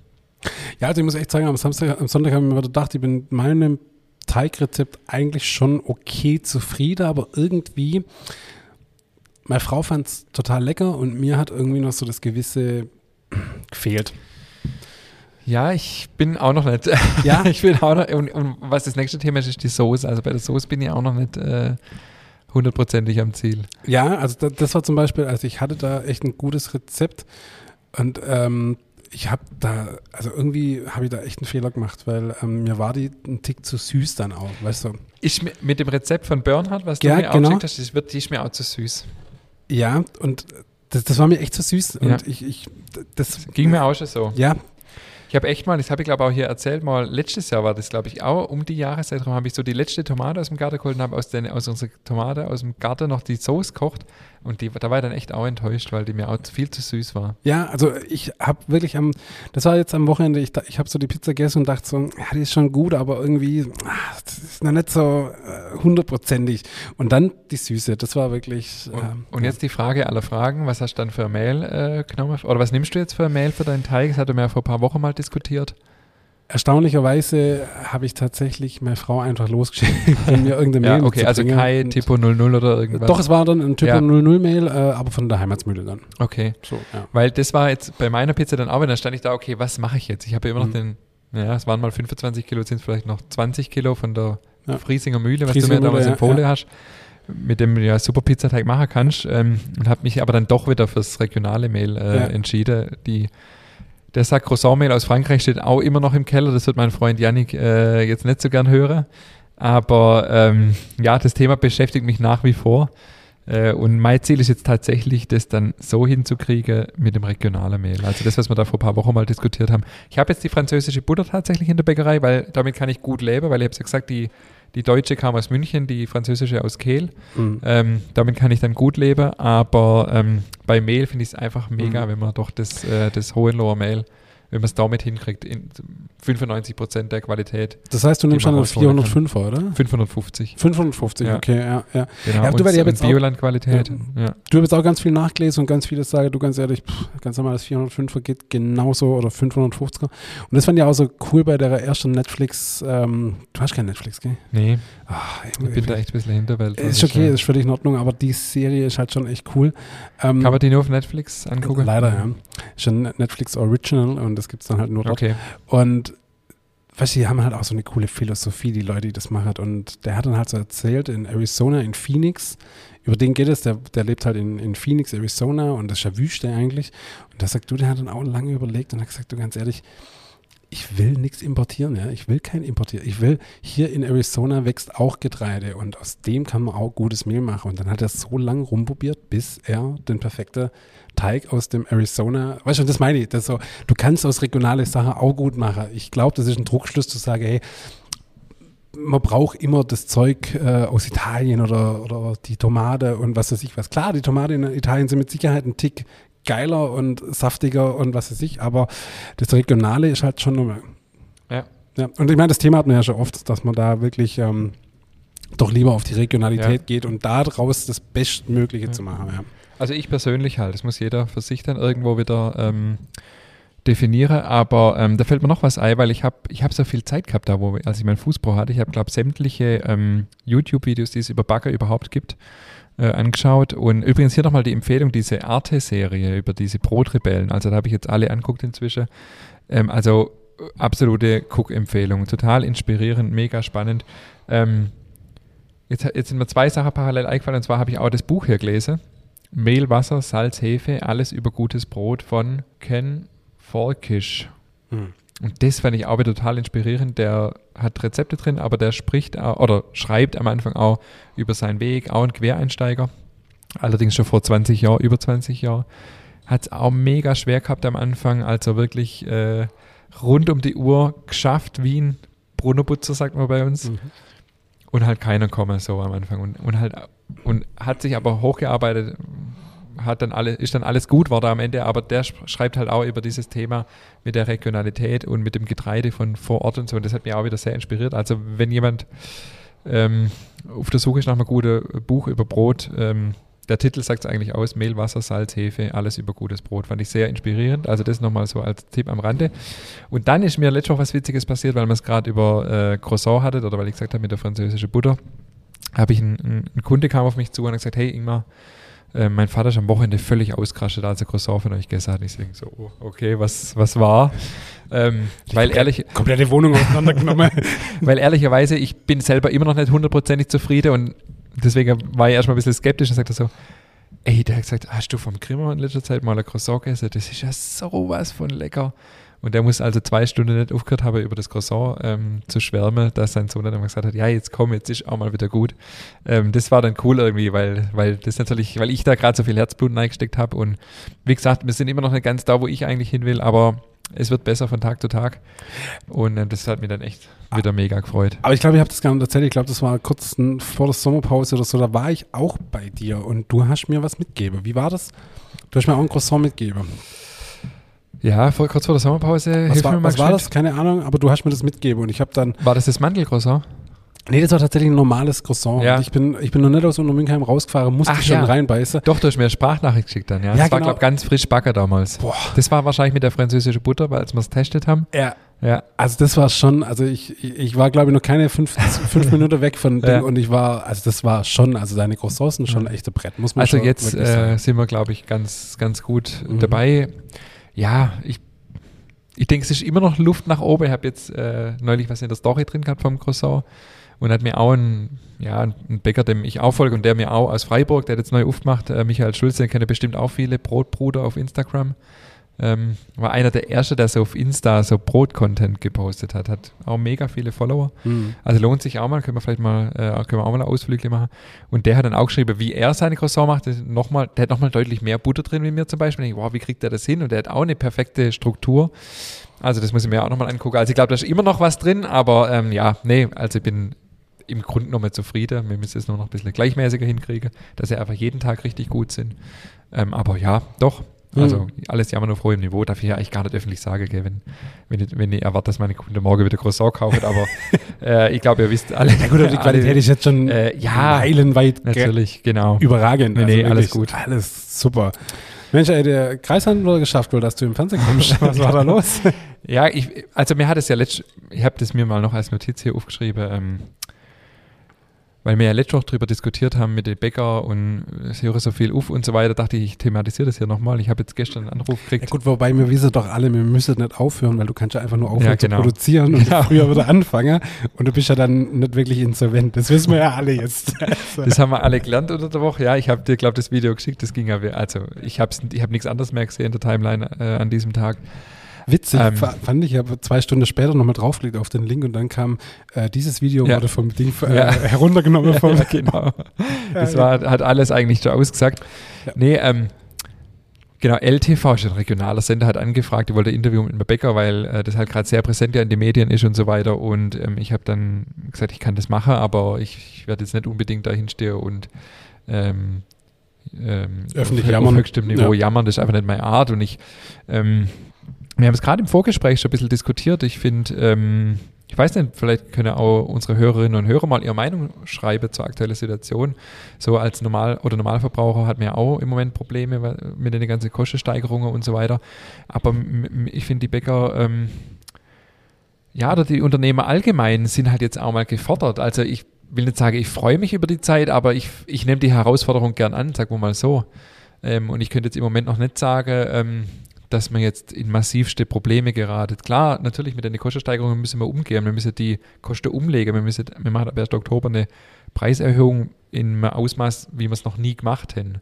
Ja, also ich muss echt sagen, am, Samstag, am Sonntag habe ich mir gedacht, ich bin mit meinem Teigrezept eigentlich schon okay zufrieden, aber irgendwie, meine Frau fand es total lecker und mir hat irgendwie noch so das gewisse [clears throat] gefehlt. Ja, ich bin auch noch nicht. [laughs] Ja, ich bin auch noch. Und, und, was das nächste Thema ist, ist die Soße. Also bei der Soße bin ich auch noch nicht äh, hundertprozentig am Ziel. Ja, also da, das war zum Beispiel, also ich hatte da echt ein gutes Rezept und ähm, ich habe da, also irgendwie habe ich da echt einen Fehler gemacht, weil ähm, mir war die ein Tick zu süß dann auch, weißt du. Ich mit dem Rezept von Bernhard, was du ja, mir genau. hast, das wird, die ist mir auch zu süß. Ja, und das, das war mir echt zu süß. Und ja. ich, ich, das ging mir auch schon so. Ja, ich habe echt mal, das habe ich glaube auch hier erzählt, mal letztes Jahr war das, glaube ich, auch um die Jahreszeit rum, habe ich so die letzte Tomate aus dem Garten geholt und habe aus, aus unserer Tomate aus dem Garten noch die Soße gekocht. Und die, da war ich dann echt auch enttäuscht, weil die mir auch viel zu süß war. Ja, also ich habe wirklich am, das war jetzt am Wochenende, ich, ich habe so die Pizza gegessen und dachte so, ja, die ist schon gut, aber irgendwie, ach, das ist noch nicht so äh, hundertprozentig. und dann die Süße, das war wirklich. Und, ähm, und jetzt die Frage aller Fragen, was hast du dann für Mehl äh, genommen? Oder was nimmst du jetzt für Mehl für deinen Teig? Das hatten wir ja vor ein paar Wochen mal diskutiert. Erstaunlicherweise habe ich tatsächlich meine Frau einfach losgeschickt, [laughs] um mir irgendeine Mail ja, okay, also kein Typo 00 oder irgendwas. Doch, es war dann ein Typo ja. 00 Mail, äh, aber von der Heimatsmühle dann. Okay. So, ja. Weil das war jetzt bei meiner Pizza dann auch, dann stand ich da, okay, was mache ich jetzt? Ich habe ja immer noch mhm. den, ja, es waren mal 25 Kilo, sind es vielleicht noch 20 Kilo von der ja. Friesinger Mühle, was Friesinger du mir damals in Folie hast, mit dem du ja super Pizzateig machen kannst. Ähm, und habe mich aber dann doch wieder fürs regionale Mail äh, entschieden, die der Sack Croissant-Mehl aus Frankreich steht auch immer noch im Keller. Das wird mein Freund Yannick äh, jetzt nicht so gern hören. Aber ähm, ja, das Thema beschäftigt mich nach wie vor. Äh, und mein Ziel ist jetzt tatsächlich, das dann so hinzukriegen mit dem regionalen Mehl. Also das, was wir da vor ein paar Wochen mal diskutiert haben. Ich habe jetzt die französische Butter tatsächlich in der Bäckerei, weil damit kann ich gut leben, weil ich habe ja gesagt, die die deutsche kam aus München, die französische aus Kehl. Mhm. Ähm, damit kann ich dann gut leben, aber ähm, bei Mehl finde ich es einfach mega, mhm. wenn man doch das, äh, das Hohenloher Mehl wenn man es damit hinkriegt, in 95 Prozent der Qualität. Das heißt, du nimmst schon das 405er, oder? 550. 550, ja. okay, ja. ja. Genau, ja, du, und, und Bioland-Qualität. Ja. Ja. Du hast jetzt auch ganz viel nachgelesen und ganz vieles sagen, du ganz ehrlich, pff, ganz normal, das 405er geht genauso oder 550er. Und das fand ich auch so cool bei der ersten Netflix, ähm, du hast kein Netflix, gell? Nee. Ach, ich, ich bin da echt ein bisschen hinter, weil Ist okay, ist völlig in Ordnung, aber die Serie ist halt schon echt cool. Ähm, Kann man die nur auf Netflix angucken? Leider, ja. Ist schon Netflix Original und das gibt es dann halt nur dort. Okay. Und weißt du, die haben halt auch so eine coole Philosophie, die Leute, die das machen. Und der hat dann halt so erzählt, in Arizona, in Phoenix, über den geht es, der, der lebt halt in, in Phoenix, Arizona und das ist ja Wüste eigentlich. Und da sagt du, der hat dann auch lange überlegt und hat gesagt, du ganz ehrlich, ich will nichts importieren, ja. Ich will kein importieren. Ich will, hier in Arizona wächst auch Getreide und aus dem kann man auch gutes Mehl machen. Und dann hat er so lange rumprobiert, bis er den perfekten Teig aus dem Arizona, weißt du, das meine ich, das so, du kannst aus regionale Sachen auch gut machen. Ich glaube, das ist ein Druckschluss zu sagen, hey, man braucht immer das Zeug äh, aus Italien oder, oder die Tomate und was weiß ich was. Klar, die Tomate in Italien sind mit Sicherheit ein Tick geiler und saftiger und was weiß ich, aber das Regionale ist halt schon nochmal. Ja. ja. Und ich meine, das Thema hat man ja schon oft, dass man da wirklich ähm, doch lieber auf die Regionalität ja. geht und daraus das Bestmögliche ja. zu machen. Ja. Also ich persönlich halt, das muss jeder für sich dann irgendwo wieder ähm, definieren, aber ähm, da fällt mir noch was ein, weil ich habe ich hab so viel Zeit gehabt da, wo, als ich meinen Fußball hatte. Ich habe, glaube sämtliche ähm, YouTube-Videos, die es über Bagger überhaupt gibt, äh, angeschaut. Und übrigens hier nochmal die Empfehlung, diese Arte-Serie über diese Brotrebellen. Also da habe ich jetzt alle anguckt inzwischen. Ähm, also äh, absolute Cook-Empfehlung. Total inspirierend, mega spannend. Ähm, jetzt, jetzt sind mir zwei Sachen parallel eingefallen. Und zwar habe ich auch das Buch hier gelesen. Mehl, Wasser, Salz, Hefe, alles über gutes Brot von Ken Falkish. Hm. Und das fand ich auch wieder total inspirierend. Der hat Rezepte drin, aber der spricht auch, oder schreibt am Anfang auch über seinen Weg, auch ein Quereinsteiger. Allerdings schon vor 20 Jahren, über 20 Jahren. Hat es auch mega schwer gehabt am Anfang, also wirklich äh, rund um die Uhr geschafft, wie ein Brunnenputzer, sagt man bei uns. Mhm. Und halt keiner komme so am Anfang. Und, und halt, und hat sich aber hochgearbeitet, hat dann alle, ist dann alles gut, war da am Ende, aber der schreibt halt auch über dieses Thema mit der Regionalität und mit dem Getreide von vor Ort und so. Und das hat mich auch wieder sehr inspiriert. Also wenn jemand ähm, auf der Suche ist nach einem guten Buch über Brot, ähm, der Titel sagt es eigentlich aus, Mehl, Wasser, Salz, Hefe, alles über gutes Brot. Fand ich sehr inspirierend. Also das nochmal so als Tipp am Rande. Und dann ist mir letztes Woche was Witziges passiert, weil wir es gerade über äh, Croissant hattet oder weil ich gesagt habe mit der französischen Butter. Habe ich einen, ein Kunde kam auf mich zu und hat gesagt, hey Ingmar, äh, mein Vater ist am Wochenende völlig ausgerastet, als er Croissant von euch gegessen hat. Ich denke so, oh, okay, was, was war? Ähm, weil ehrlich, komplette Wohnung auseinandergenommen. [laughs] weil ehrlicherweise, ich bin selber immer noch nicht hundertprozentig zufrieden und deswegen war ich erstmal ein bisschen skeptisch und sagte so, ey, der hat gesagt, hast du vom Grimmer in letzter Zeit mal ein Croissant gegessen? Das ist ja sowas von lecker. Und der muss also zwei Stunden nicht aufgehört haben, über das Croissant ähm, zu schwärmen, dass sein Sohn dann immer gesagt hat, ja, jetzt komm, jetzt ist auch mal wieder gut. Ähm, das war dann cool irgendwie, weil, weil das natürlich, weil ich da gerade so viel Herzblut reingesteckt habe. Und wie gesagt, wir sind immer noch nicht ganz da, wo ich eigentlich hin will, aber es wird besser von Tag zu Tag. Und äh, das hat mich dann echt wieder mega gefreut. Aber ich glaube, ich habe das gar nicht erzählt. Ich glaube, das war kurz vor der Sommerpause oder so. Da war ich auch bei dir und du hast mir was mitgegeben. Wie war das? Du hast mir auch ein Croissant mitgegeben. Ja, vor, kurz vor der Sommerpause. Was, war, was war, das? Keine Ahnung, aber du hast mir das mitgegeben und ich habe dann. War das das Mandelcroissant? Nee, das war tatsächlich ein normales Croissant. Ja. Ich, bin, ich bin noch nicht aus Untermünkheim rausgefahren, musste Ach, schon ja. reinbeißen. Doch, du hast mir eine Sprachnachricht geschickt dann, ja. ja das war, genau. glaube ich, ganz frisch Backer damals. Boah. Das war wahrscheinlich mit der französischen Butter, weil als wir es testet haben. Ja. Ja. Also das war schon, also ich, ich war glaube ich noch keine fünf, [laughs] fünf Minuten weg von dem ja. und ich war, also das war schon, also deine Croissants sind schon echte Brett, muss man Also jetzt äh, sind wir glaube ich ganz, ganz gut mhm. dabei. Ja, ich ich denke, es ist immer noch Luft nach oben. Ich habe jetzt äh, neulich was in der Story drin gehabt vom Croissant und hat mir auch ein, ja, ein Bäcker, dem ich auch folge und der mir auch aus Freiburg, der hat jetzt neu aufgemacht, äh, Michael Schulze, den kennen bestimmt auch viele, Brotbruder auf Instagram. Ähm, war einer der ersten, der so auf Insta so Brot-Content gepostet hat. Hat auch mega viele Follower. Mhm. Also lohnt sich auch mal, können wir vielleicht mal, äh, können wir auch mal Ausflüge machen. Und der hat dann auch geschrieben, wie er seine Croissant macht. Noch mal, der hat nochmal deutlich mehr Butter drin wie mir zum Beispiel. Ich, wow, wie kriegt der das hin? Und der hat auch eine perfekte Struktur. Also das muss ich mir auch nochmal angucken. Also ich glaube, da ist immer noch was drin, aber ähm, ja, nee, also ich bin im Grunde genommen zufrieden. Wir müssen es nur noch ein bisschen gleichmäßiger hinkriegen, dass sie einfach jeden Tag richtig gut sind. Ähm, aber ja, doch. Also mhm. alles jammern auf hohem Niveau, darf ich ja eigentlich gar nicht öffentlich sagen, gell, wenn, wenn, ich, wenn ich erwarte, dass meine Kunden morgen wieder Croissant kaufen, aber [laughs] äh, ich glaube, ihr wisst alle. Ja gut, die Qualität ist jetzt schon äh, ja, meilenweit natürlich, genau. überragend. Nee, also nee alles gut. Alles super. Mensch, ey, der Kreis hat nur geschafft, wohl, dass du im Fernsehen kommst. [laughs] Was war da los? ja, ich, also mir hat es ja letzt, ich habe das mir mal noch als Notiz hier aufgeschrieben, ähm, weil wir ja letzte Woche darüber diskutiert haben mit den Bäcker und ich höre so viel auf und so weiter, dachte ich, ich thematisiere das hier nochmal. Ich habe jetzt gestern einen Anruf gekriegt. Ja gut, wobei wir wissen doch alle, wir müssen nicht aufhören, weil du kannst ja einfach nur aufhören ja, genau. zu produzieren und genau. früher wieder anfangen und du bist ja dann nicht wirklich insolvent. Das wissen wir ja alle jetzt. Also. [laughs] Das haben wir alle gelernt unter der Woche. Ja, ich habe dir, glaube ich, das Video geschickt, das ging ja, also ich habe ich hab nichts anderes mehr gesehen in der Timeline äh, an diesem Tag. Witzig, ähm, fand ich, ich habe zwei Stunden später nochmal draufgelegt auf den Link und dann kam äh, dieses Video ja. wurde vom Ding äh, ja. [laughs] heruntergenommen. [laughs] Vom ja, genau. [laughs] Das war, hat alles eigentlich schon ausgesagt. Ja. Nee, ähm, Genau, LTV ist ein regionaler Sender, hat angefragt, die wollte ein Interview mit einem Bäcker, weil äh, das halt gerade sehr präsent ja in den Medien ist und so weiter. Und ähm, ich habe dann gesagt, ich kann das machen, aber ich, ich werde jetzt nicht unbedingt dahin stehen und ähm, ähm, öffentlich auf, jammern. auf höchstem Niveau ja. jammern, das ist einfach nicht meine Art. Und ich ähm, wir haben es gerade im Vorgespräch schon ein bisschen diskutiert. Ich finde, ähm, ich weiß nicht, vielleicht können auch unsere Hörerinnen und Hörer mal ihre Meinung schreiben zur aktuellen Situation. So als Normal- oder Normalverbraucher hat man ja auch im Moment Probleme mit den ganzen Kostensteigerungen und so weiter. Aber ich finde, die Bäcker, ähm, ja, oder die Unternehmer allgemein sind halt jetzt auch mal gefordert. Also ich will nicht sagen, ich freue mich über die Zeit, aber ich, ich nehme die Herausforderung gern an, sagen wir mal so. Ähm, und ich könnte jetzt im Moment noch nicht sagen, ähm, dass man jetzt in massivste Probleme geratet. Klar, natürlich mit den Kostensteigerungen müssen wir umgehen. Wir müssen die Kosten umlegen. Wir, müssen, wir machen ab 1. Oktober eine Preiserhöhung in einem Ausmaß, wie wir es noch nie gemacht haben.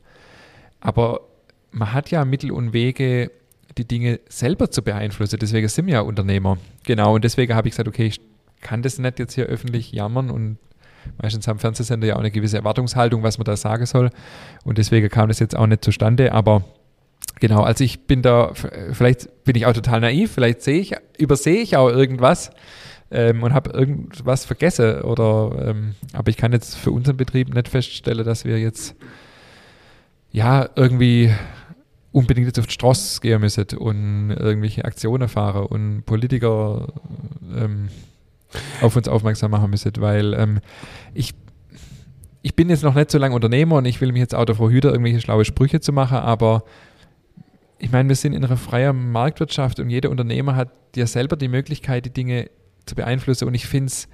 Aber man hat ja Mittel und Wege, die Dinge selber zu beeinflussen. Deswegen sind wir ja Unternehmer. Genau, und deswegen habe ich gesagt, okay, ich kann das nicht jetzt hier öffentlich jammern und meistens haben Fernsehsender ja auch eine gewisse Erwartungshaltung, was man da sagen soll. Und deswegen kam das jetzt auch nicht zustande. Aber Genau, also ich bin da, vielleicht bin ich auch total naiv, vielleicht sehe ich, übersehe ich auch irgendwas ähm, und habe irgendwas vergessen oder, ähm, aber ich kann jetzt für unseren Betrieb nicht feststellen, dass wir jetzt ja irgendwie unbedingt jetzt auf die Straße gehen müssen und irgendwelche Aktionen fahren und Politiker ähm, auf uns aufmerksam machen müssen, weil ähm, ich ich bin jetzt noch nicht so lange Unternehmer und ich will mich jetzt auch davor hüten, irgendwelche schlaue Sprüche zu machen, aber ich meine, wir sind in einer freien Marktwirtschaft und jeder Unternehmer hat ja selber die Möglichkeit, die Dinge zu beeinflussen. Und ich finde es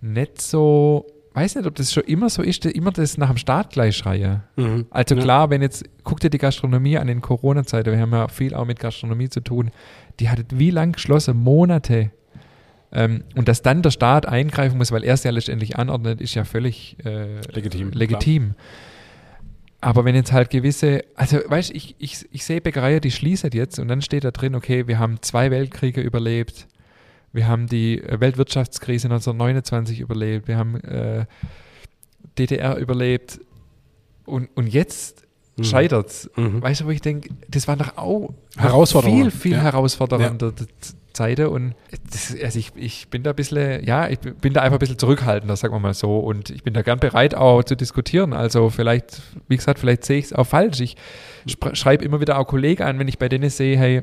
nicht so, weiß nicht, ob das schon immer so ist, immer das nach dem Start gleich schreie. Mhm. Also klar, wenn jetzt, guck dir die Gastronomie an in Corona-Zeiten, wir haben ja viel auch mit Gastronomie zu tun, die hat wie lang geschlossen? Monate. Ähm, und dass dann der Staat eingreifen muss, weil er es ja letztendlich anordnet, ist ja völlig äh, legitim. legitim. Aber wenn jetzt halt gewisse, also weißt du, ich, ich, ich sehe Bäckereien, die schließen jetzt und dann steht da drin, okay, wir haben zwei Weltkriege überlebt, wir haben die äh, Weltwirtschaftskrise 1929 überlebt, wir haben äh, DDR überlebt und, und jetzt mhm. scheitert es. Mhm. Weißt du, wo ich denke, das war doch auch viel, viel ja. herausfordernder ja. Zeiten und das, also ich, ich bin da ein bisschen, ja, ich bin da einfach ein bisschen zurückhaltender, sagen wir mal so und ich bin da gern bereit auch zu diskutieren, also vielleicht, wie gesagt, vielleicht sehe ich es auch falsch. Ich schreibe immer wieder auch Kollegen an, wenn ich bei denen sehe, hey,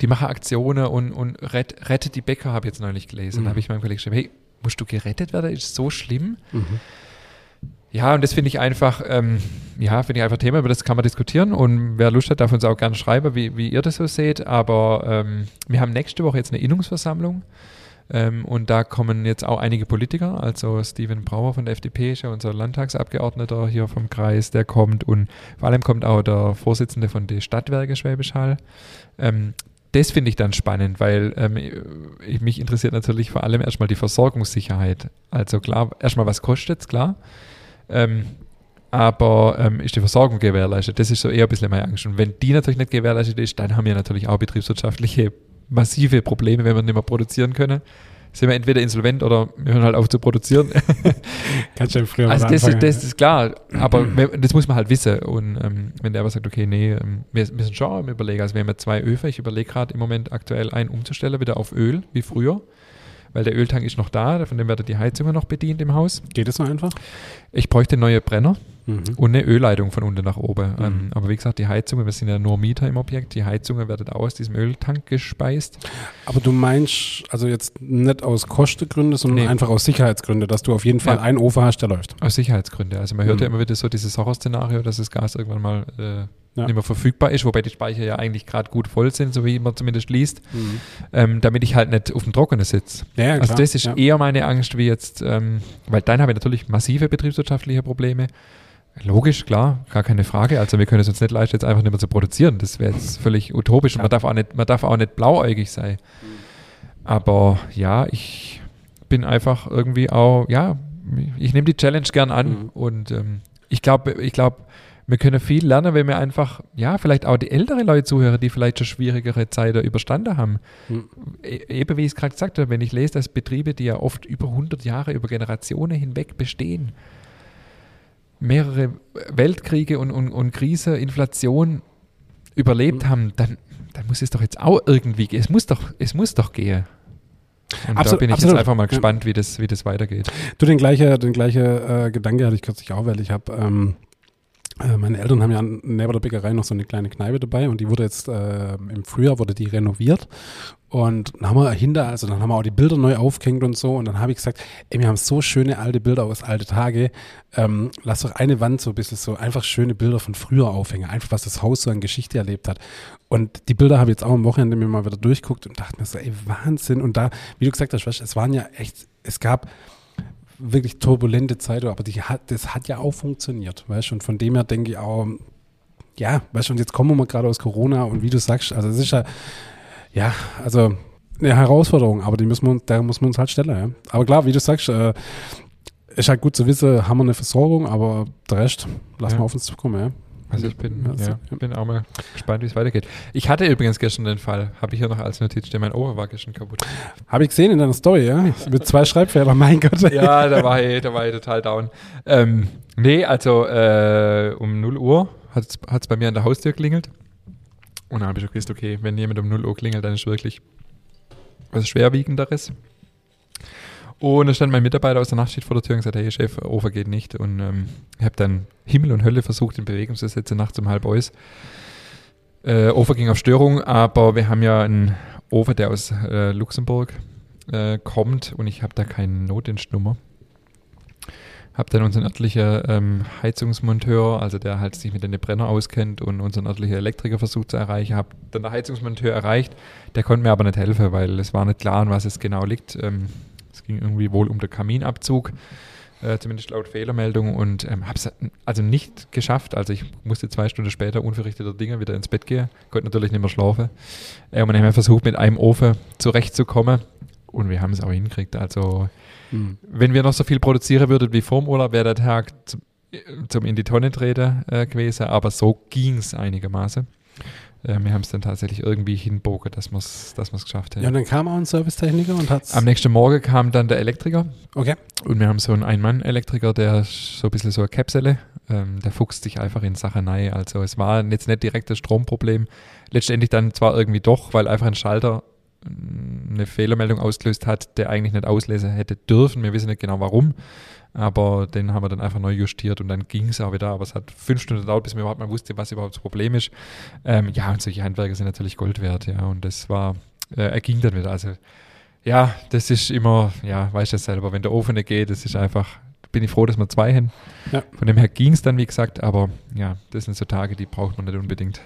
die machen Aktionen und, und rett, rettet die Bäcker, habe ich jetzt neulich gelesen. Mhm. Da habe ich meinem Kollegen geschrieben, hey, musst du gerettet werden? Ist so schlimm? Mhm. Ja, und das finde ich einfach, ähm, ja, finde ich einfach Thema, über das kann man diskutieren und wer Lust hat, darf uns auch gerne schreiben, wie, wie ihr das so seht. Aber ähm, wir haben nächste Woche jetzt eine Innungsversammlung ähm, und da kommen jetzt auch einige Politiker, also Steven Brauer von der FDP ist ja unser Landtagsabgeordneter hier vom Kreis, der kommt und vor allem kommt auch der Vorsitzende von der Stadtwerke Schwäbisch Hall. Ähm, das finde ich dann spannend, weil ähm, ich, mich interessiert natürlich vor allem erstmal die Versorgungssicherheit. Also klar, erstmal was kostet es, klar. Ähm, aber ähm, ist die Versorgung gewährleistet? Das ist so eher ein bisschen meine Angst. Und wenn die natürlich nicht gewährleistet ist, dann haben wir natürlich auch betriebswirtschaftliche [laughs] massive Probleme, wenn wir nicht mehr produzieren können. Sind wir entweder insolvent oder wir hören halt auf zu produzieren. Ganz schön früher Also das ist, das ist klar, aber [clears throat] das muss man halt wissen. Und ähm, wenn der aber sagt, okay, nee, ähm, wir, sind schon Überlegen. Also wir haben ja zwei Öfen. Ich überlege gerade im Moment aktuell einen umzustellen, wieder auf Öl, wie früher weil der Öltank ist noch da, von dem wird die Heizung noch bedient im Haus. Geht das so einfach? Ich bräuchte neue Brenner mhm. und eine Ölleitung von unten nach oben. Mhm. Ähm, aber wie gesagt, die Heizungen, wir sind ja nur Mieter im Objekt, die Heizungen werden auch aus diesem Öltank gespeist. Aber du meinst also jetzt nicht aus Kostengründen, sondern nee. einfach aus Sicherheitsgründen, dass du auf jeden Fall ja. einen Ofen hast, der läuft. Aus Sicherheitsgründen. Also man hört mhm. ja immer wieder so dieses Horrorszenario, dass das Gas irgendwann mal äh, ja. nicht mehr verfügbar ist, wobei die Speicher ja eigentlich gerade gut voll sind, so wie man zumindest liest, mhm. ähm, damit ich halt nicht auf dem Trockenen sitze. Ja, also das ist ja. eher meine Angst, wie jetzt, ähm, weil dann habe ich natürlich massive betriebswirtschaftliche Probleme. Logisch, klar, gar keine Frage. Also wir können es uns nicht leisten, jetzt einfach nicht mehr zu produzieren. Das wäre jetzt völlig utopisch und man darf auch nicht, man darf auch nicht blauäugig sein. Aber ja, ich bin einfach irgendwie auch, ja, ich nehme die Challenge gern an mhm. und ähm, ich glaube, ich glaube, wir können viel lernen, wenn wir einfach, ja, vielleicht auch die älteren Leute zuhören, die vielleicht schon schwierigere Zeiten überstanden haben. Hm. E eben wie ich es gerade gesagt habe, wenn ich lese, dass Betriebe, die ja oft über 100 Jahre, über Generationen hinweg bestehen, mehrere Weltkriege und, und, und Krise, Inflation überlebt hm. haben, dann, dann muss es doch jetzt auch irgendwie gehen. Es muss doch, es muss doch gehen. Und absolut, da bin ich absolut. jetzt einfach mal gespannt, wie das, wie das weitergeht. Du, den gleichen den gleiche, äh, Gedanke hatte ich kürzlich auch, weil ich habe ähm, äh, meine Eltern haben ja neben der Bäckerei noch so eine kleine Kneipe dabei und die wurde jetzt äh, im Frühjahr wurde die renoviert. Und dann haben wir hinter, also dann haben wir auch die Bilder neu aufgehängt und so. Und dann habe ich gesagt, ey, wir haben so schöne alte Bilder aus alte Tage, ähm, lass doch eine Wand so ein bisschen so einfach schöne Bilder von früher aufhängen, einfach was das Haus so an Geschichte erlebt hat. Und die Bilder habe ich jetzt auch am Wochenende mir mal wieder durchguckt und dachte mir so, ey, Wahnsinn. Und da, wie du gesagt hast, es waren ja echt, es gab wirklich turbulente Zeit, aber die hat, das hat ja auch funktioniert, weißt du, und von dem her denke ich auch, ja, weißt du, und jetzt kommen wir gerade aus Corona und wie du sagst, also es ist ja, ja, also eine Herausforderung, aber die müssen wir, da muss man uns halt stellen, ja. Aber klar, wie du sagst, äh, ist halt gut zu wissen, haben wir eine Versorgung, aber der Rest lassen ja. wir auf uns zukommen, ja. Also ich bin, ja, ja, bin auch mal gespannt, wie es weitergeht. Ich hatte übrigens gestern den Fall, habe ich hier noch als Notiz stehen, mein Ohr war gestern kaputt. Habe ich gesehen in deiner Story, ja? Mit zwei Schreibfehlern, [laughs] mein Gott. Ja, da war ich, da war ich total down. Ähm, nee, also äh, um 0 Uhr hat es bei mir an der Haustür klingelt. Und dann habe ich gewusst, okay, wenn jemand um 0 Uhr klingelt, dann ist wirklich was Schwerwiegenderes. Und da stand mein Mitarbeiter aus der Nachtschicht vor der Tür und gesagt, hey Chef, Ofer geht nicht. Und ähm, ich habe dann Himmel und Hölle versucht in Bewegung zu setzen, nachts um halb eins. Äh, Ofer ging auf Störung, aber wir haben ja einen Ofer, der aus äh, Luxemburg äh, kommt und ich habe da keine Notdienstnummer. habe dann unseren örtlichen ähm, Heizungsmonteur, also der halt sich mit den Brenner auskennt und unseren örtlichen Elektriker versucht zu erreichen, habe dann der Heizungsmonteur erreicht, der konnte mir aber nicht helfen, weil es war nicht klar, an was es genau liegt. Ähm, ging irgendwie wohl um den Kaminabzug, äh, zumindest laut Fehlermeldung und ähm, habe es also nicht geschafft. Also ich musste zwei Stunden später unverrichteter Dinge wieder ins Bett gehen, konnte natürlich nicht mehr schlafen. Äh, und dann haben wir versucht, mit einem Ofen zurechtzukommen und wir haben es auch hingekriegt. Also hm. Wenn wir noch so viel produzieren würden wie vorm Urlaub, wäre der Tag zum, zum in die Tonne treten äh, gewesen, aber so ging es einigermaßen. Äh, wir haben es dann tatsächlich irgendwie hinbogen, dass wir es dass geschafft haben. Ja, und dann kam auch ein Servicetechniker und hat Am nächsten Morgen kam dann der Elektriker. Okay. Und wir haben so einen Ein-Mann-Elektriker, der so ein bisschen so eine Kapsele, ähm, der fuchst sich einfach in Sachen rein. Also es war jetzt nicht direkt das Stromproblem. Letztendlich dann zwar irgendwie doch, weil einfach ein Schalter eine Fehlermeldung ausgelöst hat, der eigentlich nicht auslesen hätte dürfen. Wir wissen nicht genau warum, aber den haben wir dann einfach neu justiert und dann ging es auch wieder. Aber es hat fünf Stunden gedauert, bis wir überhaupt mal wussten, was überhaupt das Problem ist. Ähm, ja, und solche Handwerker sind natürlich Gold wert, ja. Und das war, äh, er ging dann wieder. Also ja, das ist immer, ja, weißt du selber, wenn der Ofen nicht geht, das ist einfach bin ich froh, dass wir zwei haben. Ja. Von dem her ging es dann, wie gesagt, aber ja, das sind so Tage, die braucht man nicht unbedingt.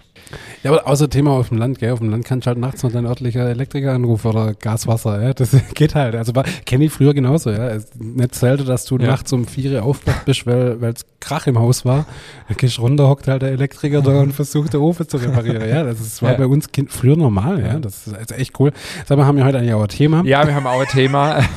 Ja, aber außer Thema auf dem Land, gell? Auf dem Land kannst du halt nachts noch deinen örtlichen Elektriker anrufen oder Gaswasser, ja? Das [laughs] geht halt. Also kenne ich früher genauso, ja. Es ist nicht selten, dass du ja. nachts um vier aufwacht bist, weil es Krach im Haus war. Dann gehst du runter, hockt halt der Elektriker da und versucht, den Ofen zu reparieren. Ja, das ist, war ja. bei uns kind, früher normal, ja. Das ist also echt cool. Sag mal, haben wir heute eigentlich auch ein Thema? Ja, wir haben auch ein Thema. [laughs]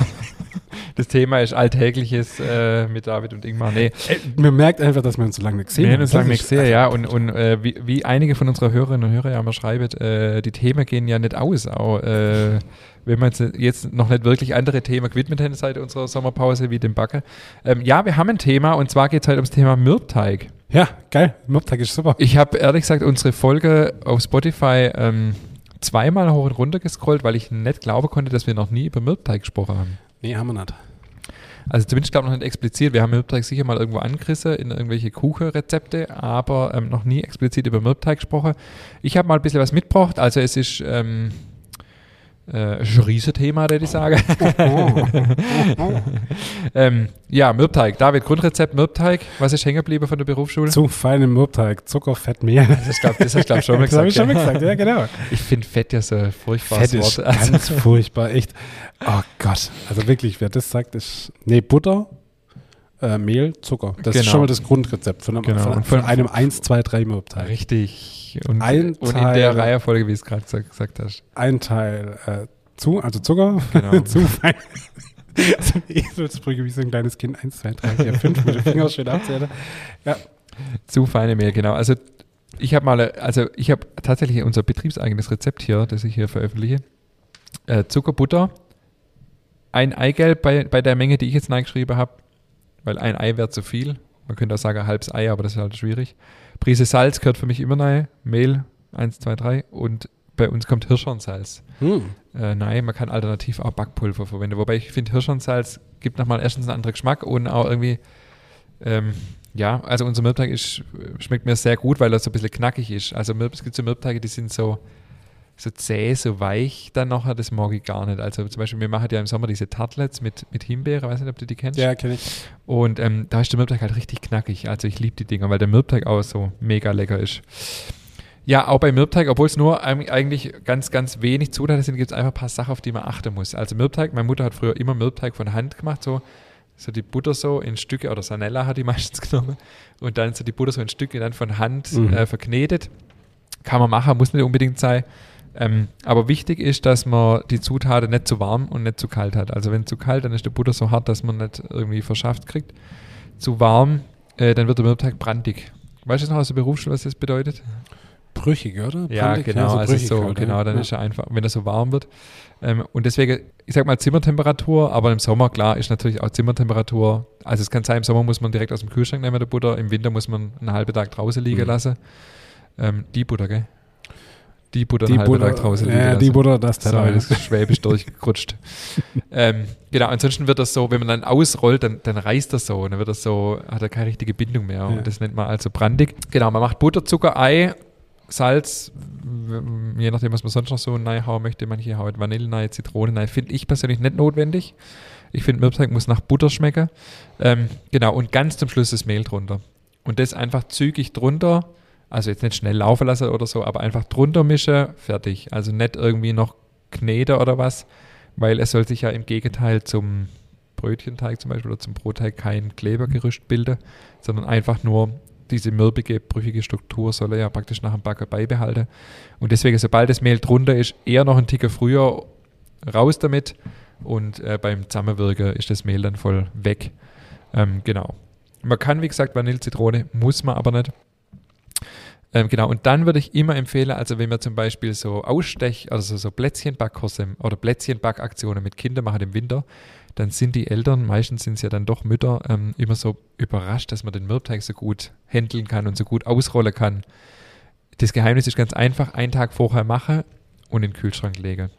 das Thema ist Alltägliches äh, mit David und Ingmar. Nee. Äh, man merkt einfach, dass wir uns so lange nicht sehen. Wir haben uns lange nicht gesehen, ja. Und, und äh, wie, wie, einige von unserer Hörerinnen und Hörer ja mal schreiben, äh, die Themen gehen ja nicht aus. Auch, äh, wenn wir jetzt noch nicht wirklich andere Themen gewidmet hätten seit unserer Sommerpause, wie dem Backe. Ähm, ja, wir haben ein Thema und zwar geht es halt ums Thema Mürbteig. Ja, geil. Mürbteig ist super. Ich habe ehrlich gesagt unsere Folge auf Spotify ähm, zweimal hoch und runter gescrollt, weil ich nicht glauben konnte, dass wir noch nie über Mürbteig gesprochen haben. Nee, haben wir nicht. Also zumindest glaube ich noch nicht explizit. Wir haben Mürbteig sicher mal irgendwo angerissen in irgendwelche Kuchenrezepte, aber ähm, noch nie explizit über Mürbteig gesprochen. Ich habe mal ein bisschen was mitgebracht. Also es ist ähm, äh, ein Riesenthema, würde ich sagen. [laughs] ähm, ja, Mürbteig. David, Grundrezept Mürbteig. Was ist hängen geblieben von der Berufsschule? Zu feinem Mürbteig. Zucker, Fett, Mehl. Das, glaub, das hast du, glaube ich, schon mal gesagt. Das habe ich schon mal gesagt, ja, genau. Ich finde Fett ja so ein furchtbares Fett ist Wort. Ganz furchtbar, echt. Oh Gott. Also wirklich, wer das sagt, ist... Nee, Butter, äh, Mehl, Zucker. Das genau. ist schon mal das Grundrezept von einem, genau. von, von einem 1, 2, 3 Mürbteig. Richtig. Und, ein und Teil, in der Reihenfolge, wie es gerade gesagt hast. Ein Teil äh, zu, also Zucker, genau. [laughs] zu fein. so eine Eselsbrücke wie so ein kleines Kind. Eins, zwei, drei, vier, fünf, mit den Fingern schön abzählen. Ja. Zu feine Mehl, genau. Also ich habe mal, also ich habe tatsächlich unser betriebseigenes Rezept hier, das ich hier veröffentliche. Äh, Zucker, Butter, ein Eigelb bei, bei der Menge, die ich jetzt reingeschrieben habe, weil ein Ei wäre zu viel. Man könnte auch sagen, ein halbes Ei, aber das ist halt schwierig. Prise Salz gehört für mich immer rein. Mehl, 1, 2, 3. Und bei uns kommt Hirschhornsalz. Hm. Äh, nein, man kann alternativ auch Backpulver verwenden. Wobei ich finde, Hirschhornsalz gibt nochmal erstens einen anderen Geschmack und auch irgendwie, ähm, ja, also unser Mürbteig ist, schmeckt mir sehr gut, weil er so ein bisschen knackig ist. Also es gibt so Mürbteige, die sind so, so zäh, so weich dann nachher, das mag ich gar nicht. Also zum Beispiel, wir machen ja im Sommer diese Tartlets mit, mit Himbeere, weiß nicht, ob du die kennst. Ja, kenne ich. Und ähm, da ist der Mürbteig halt richtig knackig. Also ich liebe die Dinger, weil der Mürbteig auch so mega lecker ist. Ja, auch bei Mürbteig, obwohl es nur eigentlich ganz, ganz wenig Zutaten sind, gibt es einfach ein paar Sachen, auf die man achten muss. Also Mürbteig, meine Mutter hat früher immer Mürbteig von Hand gemacht, so, so die Butter so in Stücke, oder Sanella hat die [laughs] meistens genommen, und dann so die Butter so in Stücke dann von Hand mhm. äh, verknetet. Kann man machen, muss nicht unbedingt sein. Ähm, aber wichtig ist, dass man die Zutaten nicht zu warm und nicht zu kalt hat. Also wenn zu kalt, dann ist der Butter so hart, dass man nicht irgendwie verschafft kriegt. Zu warm, äh, dann wird der Mürbteig brandig. Weißt du noch aus der Berufsschule, was das bedeutet? Brüchig, oder? Ja, brandig, genau. Also, also so, halt, genau, dann ja. ist er einfach, wenn er so warm wird. Ähm, und deswegen, ich sag mal Zimmertemperatur, aber im Sommer, klar, ist natürlich auch Zimmertemperatur. Also es kann sein, im Sommer muss man direkt aus dem Kühlschrank nehmen, der Butter. Im Winter muss man einen halben Tag draußen liegen mhm. lassen. Ähm, die Butter, gell? Die Butter die Butter, draußen liegen Ja, die Butter, das Teller. So, das ist schwäbisch durchgerutscht. [laughs] ähm, genau, ansonsten wird das so, wenn man dann ausrollt, dann, dann reißt das so. Und dann wird das so, hat er keine richtige Bindung mehr. Ja. Und das nennt man also brandig. Genau, man macht Butter, Zucker, Ei, Salz, je nachdem, was man sonst noch so reinhauen möchte. Manche hauen Vanille rein, Zitrone rein. Finde ich persönlich nicht notwendig. Ich finde, Mürbteig muss nach Butter schmecken. Ähm, genau, und ganz zum Schluss das Mehl drunter. Und das einfach zügig drunter, also jetzt nicht schnell laufen lassen oder so, aber einfach drunter mischen, fertig. Also nicht irgendwie noch knete oder was, weil es soll sich ja im Gegenteil zum Brötchenteig zum Beispiel oder zum Brotteig kein Klebergerüst bilden, sondern einfach nur diese mürbige, brüchige Struktur soll er ja praktisch nach dem Backer beibehalten. Und deswegen, sobald das Mehl drunter ist, eher noch ein Ticker früher raus damit. Und äh, beim Zusammenwirken ist das Mehl dann voll weg. Ähm, genau. Man kann, wie gesagt, Vanille-Zitrone, muss man aber nicht. Ähm, genau, und dann würde ich immer empfehlen, also wenn wir zum Beispiel so Ausstech, also so Plätzchenbackkurse oder Plätzchenbackaktionen mit Kindern machen im Winter, dann sind die Eltern, meistens sind es ja dann doch Mütter, ähm, immer so überrascht, dass man den Mürbteig so gut handeln kann und so gut ausrollen kann. Das Geheimnis ist ganz einfach, einen Tag vorher machen und in den Kühlschrank legen.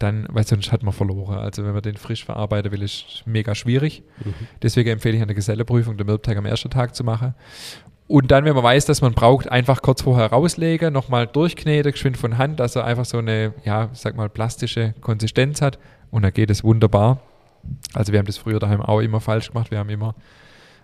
Dann, weil sonst hat man verloren. Also wenn man den frisch verarbeiten will, ist mega schwierig. Mhm. Deswegen empfehle ich an der Geselleprüfung den Mürbteig am ersten Tag zu machen. Und dann, wenn man weiß, dass man braucht, einfach kurz vorher rauslegen, nochmal durchkneten, geschwind von Hand, dass er einfach so eine, ja, sag mal, plastische Konsistenz hat. Und dann geht es wunderbar. Also wir haben das früher daheim auch immer falsch gemacht. Wir haben immer,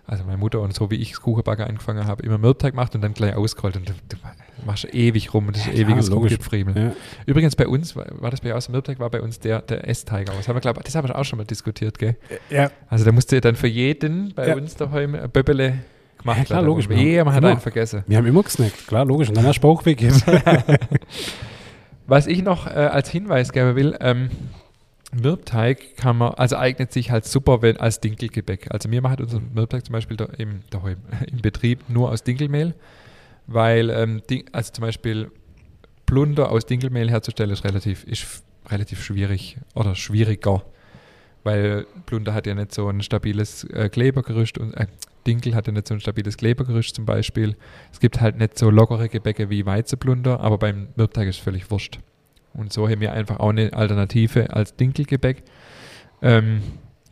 also meine Mutter und so wie ich das Kuchenbacken angefangen habe, immer Mürbteig gemacht und dann gleich ausgerollt. Und du, du machst ewig rum und das ist ja, ewiges Rumgefriemel. Ja. Übrigens bei uns, war das bei aus Mürbteig, war bei uns der, der Essteig aus. Haben wir, glaub, das haben wir auch schon mal diskutiert, gell? Ja. Also da musste dann für jeden bei ja. uns daheim ein Böbbele gemacht ja, klar, logisch. Ja, man hat einen vergessen. Wir haben immer gesnackt, klar, logisch. Und dann hast du Bauch weggeben. [laughs] Was ich noch äh, als Hinweis geben will, ähm, Mürbteig kann man, also eignet sich halt super wenn, als Dinkelgebäck. Also wir machen unseren Mürbteig zum Beispiel da im, daheim, [laughs] im Betrieb nur aus Dinkelmehl, weil ähm, also zum Beispiel Plunder aus Dinkelmehl herzustellen ist relativ, ist relativ schwierig oder schwieriger, weil Plunder hat ja nicht so ein stabiles äh, Klebergerüst und äh, Dinkel hat ja nicht so ein stabiles Klebergerüst zum Beispiel. Es gibt halt nicht so lockere Gebäcke wie Weizenplunder, aber beim Mürbteig ist es völlig wurscht. Und so haben wir einfach auch eine Alternative als Dinkelgebäck. Ähm,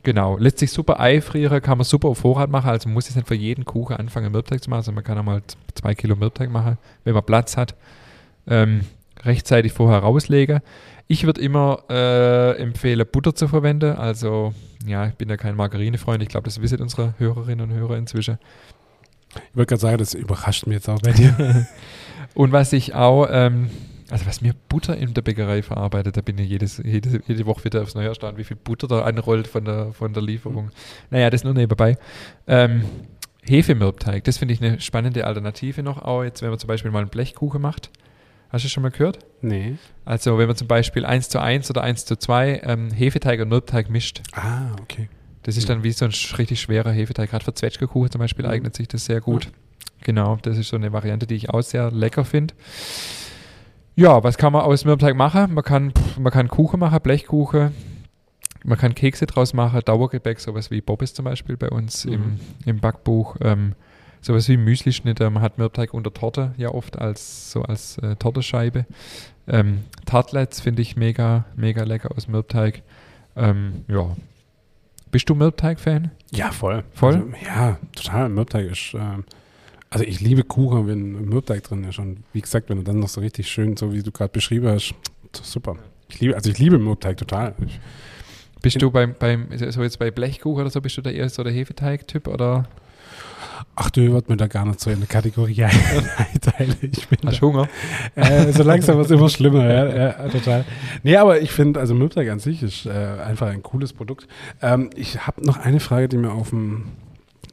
genau, lässt sich super eifrieren, kann man super auf Vorrat machen. Also man muss jetzt nicht für jeden Kuchen anfangen, Mürbteig zu machen, sondern man kann auch mal zwei Kilo Mürbteig machen, wenn man Platz hat. Ähm, rechtzeitig vorher rauslegen. Ich würde immer äh, empfehlen, Butter zu verwenden. Also, ja, ich bin ja kein Margarinefreund. Ich glaube, das wissen unsere Hörerinnen und Hörer inzwischen. Ich würde gerade sagen, das überrascht mich jetzt auch bei dir. [laughs] und was ich auch ähm, also was mir Butter in der Bäckerei verarbeitet, da bin ich jedes, jede, jede Woche wieder aufs Neue erstaunt, wie viel Butter da anrollt von der, von der Lieferung. Mhm. Naja, das nur nebenbei. Ähm, Hefemürbteig, das finde ich eine spannende Alternative noch, auch jetzt, wenn man zum Beispiel mal einen Blechkuchen macht. Hast du schon mal gehört? Nee. Also wenn man zum Beispiel 1 zu 1 oder 1 zu 2 ähm, Hefeteig und Mürbteig mischt. Ah, okay. Das ist dann wie so ein richtig schwerer Hefeteig. Gerade für Zwetschgekuchen zum Beispiel mhm. eignet sich das sehr gut. Mhm. Genau, das ist so eine Variante, die ich auch sehr lecker finde. Ja, was kann man aus Mürbeteig machen? Man kann, man kann Kuchen machen, Blechkuchen. Man kann Kekse draus machen, Dauergebäck, sowas wie Bobbes zum Beispiel bei uns mhm. im, im Backbuch. Ähm, sowas wie Müslischnitte. Man hat Mürbeteig unter Torte ja oft als so als äh, Tortescheibe. Ähm, Tartlets finde ich mega, mega lecker aus Mürbeteig. Ähm, ja. Bist du Mürbeteig-Fan? Ja, voll. Voll? Also, ja, total. Mürbeteig ist ähm, also ich liebe Kuchen, wenn Mürbteig drin ist. Und wie gesagt, wenn er dann noch so richtig schön, so wie du gerade beschrieben hast, super. Ich liebe, also ich liebe Mürbteig total. Ich, bist du beim, beim, so jetzt bei Blechkuchen oder so, bist du da eher so der Hefeteig-Typ oder? Ach, du wird mir da gar nicht so in der Kategorie [laughs] einteilen. Ich bin Hast da, Hunger? Äh, so langsam wird es immer schlimmer, ja, ja, total. Nee, aber ich finde, also Mürbteig an sich ist äh, einfach ein cooles Produkt. Ähm, ich habe noch eine Frage, die mir auf dem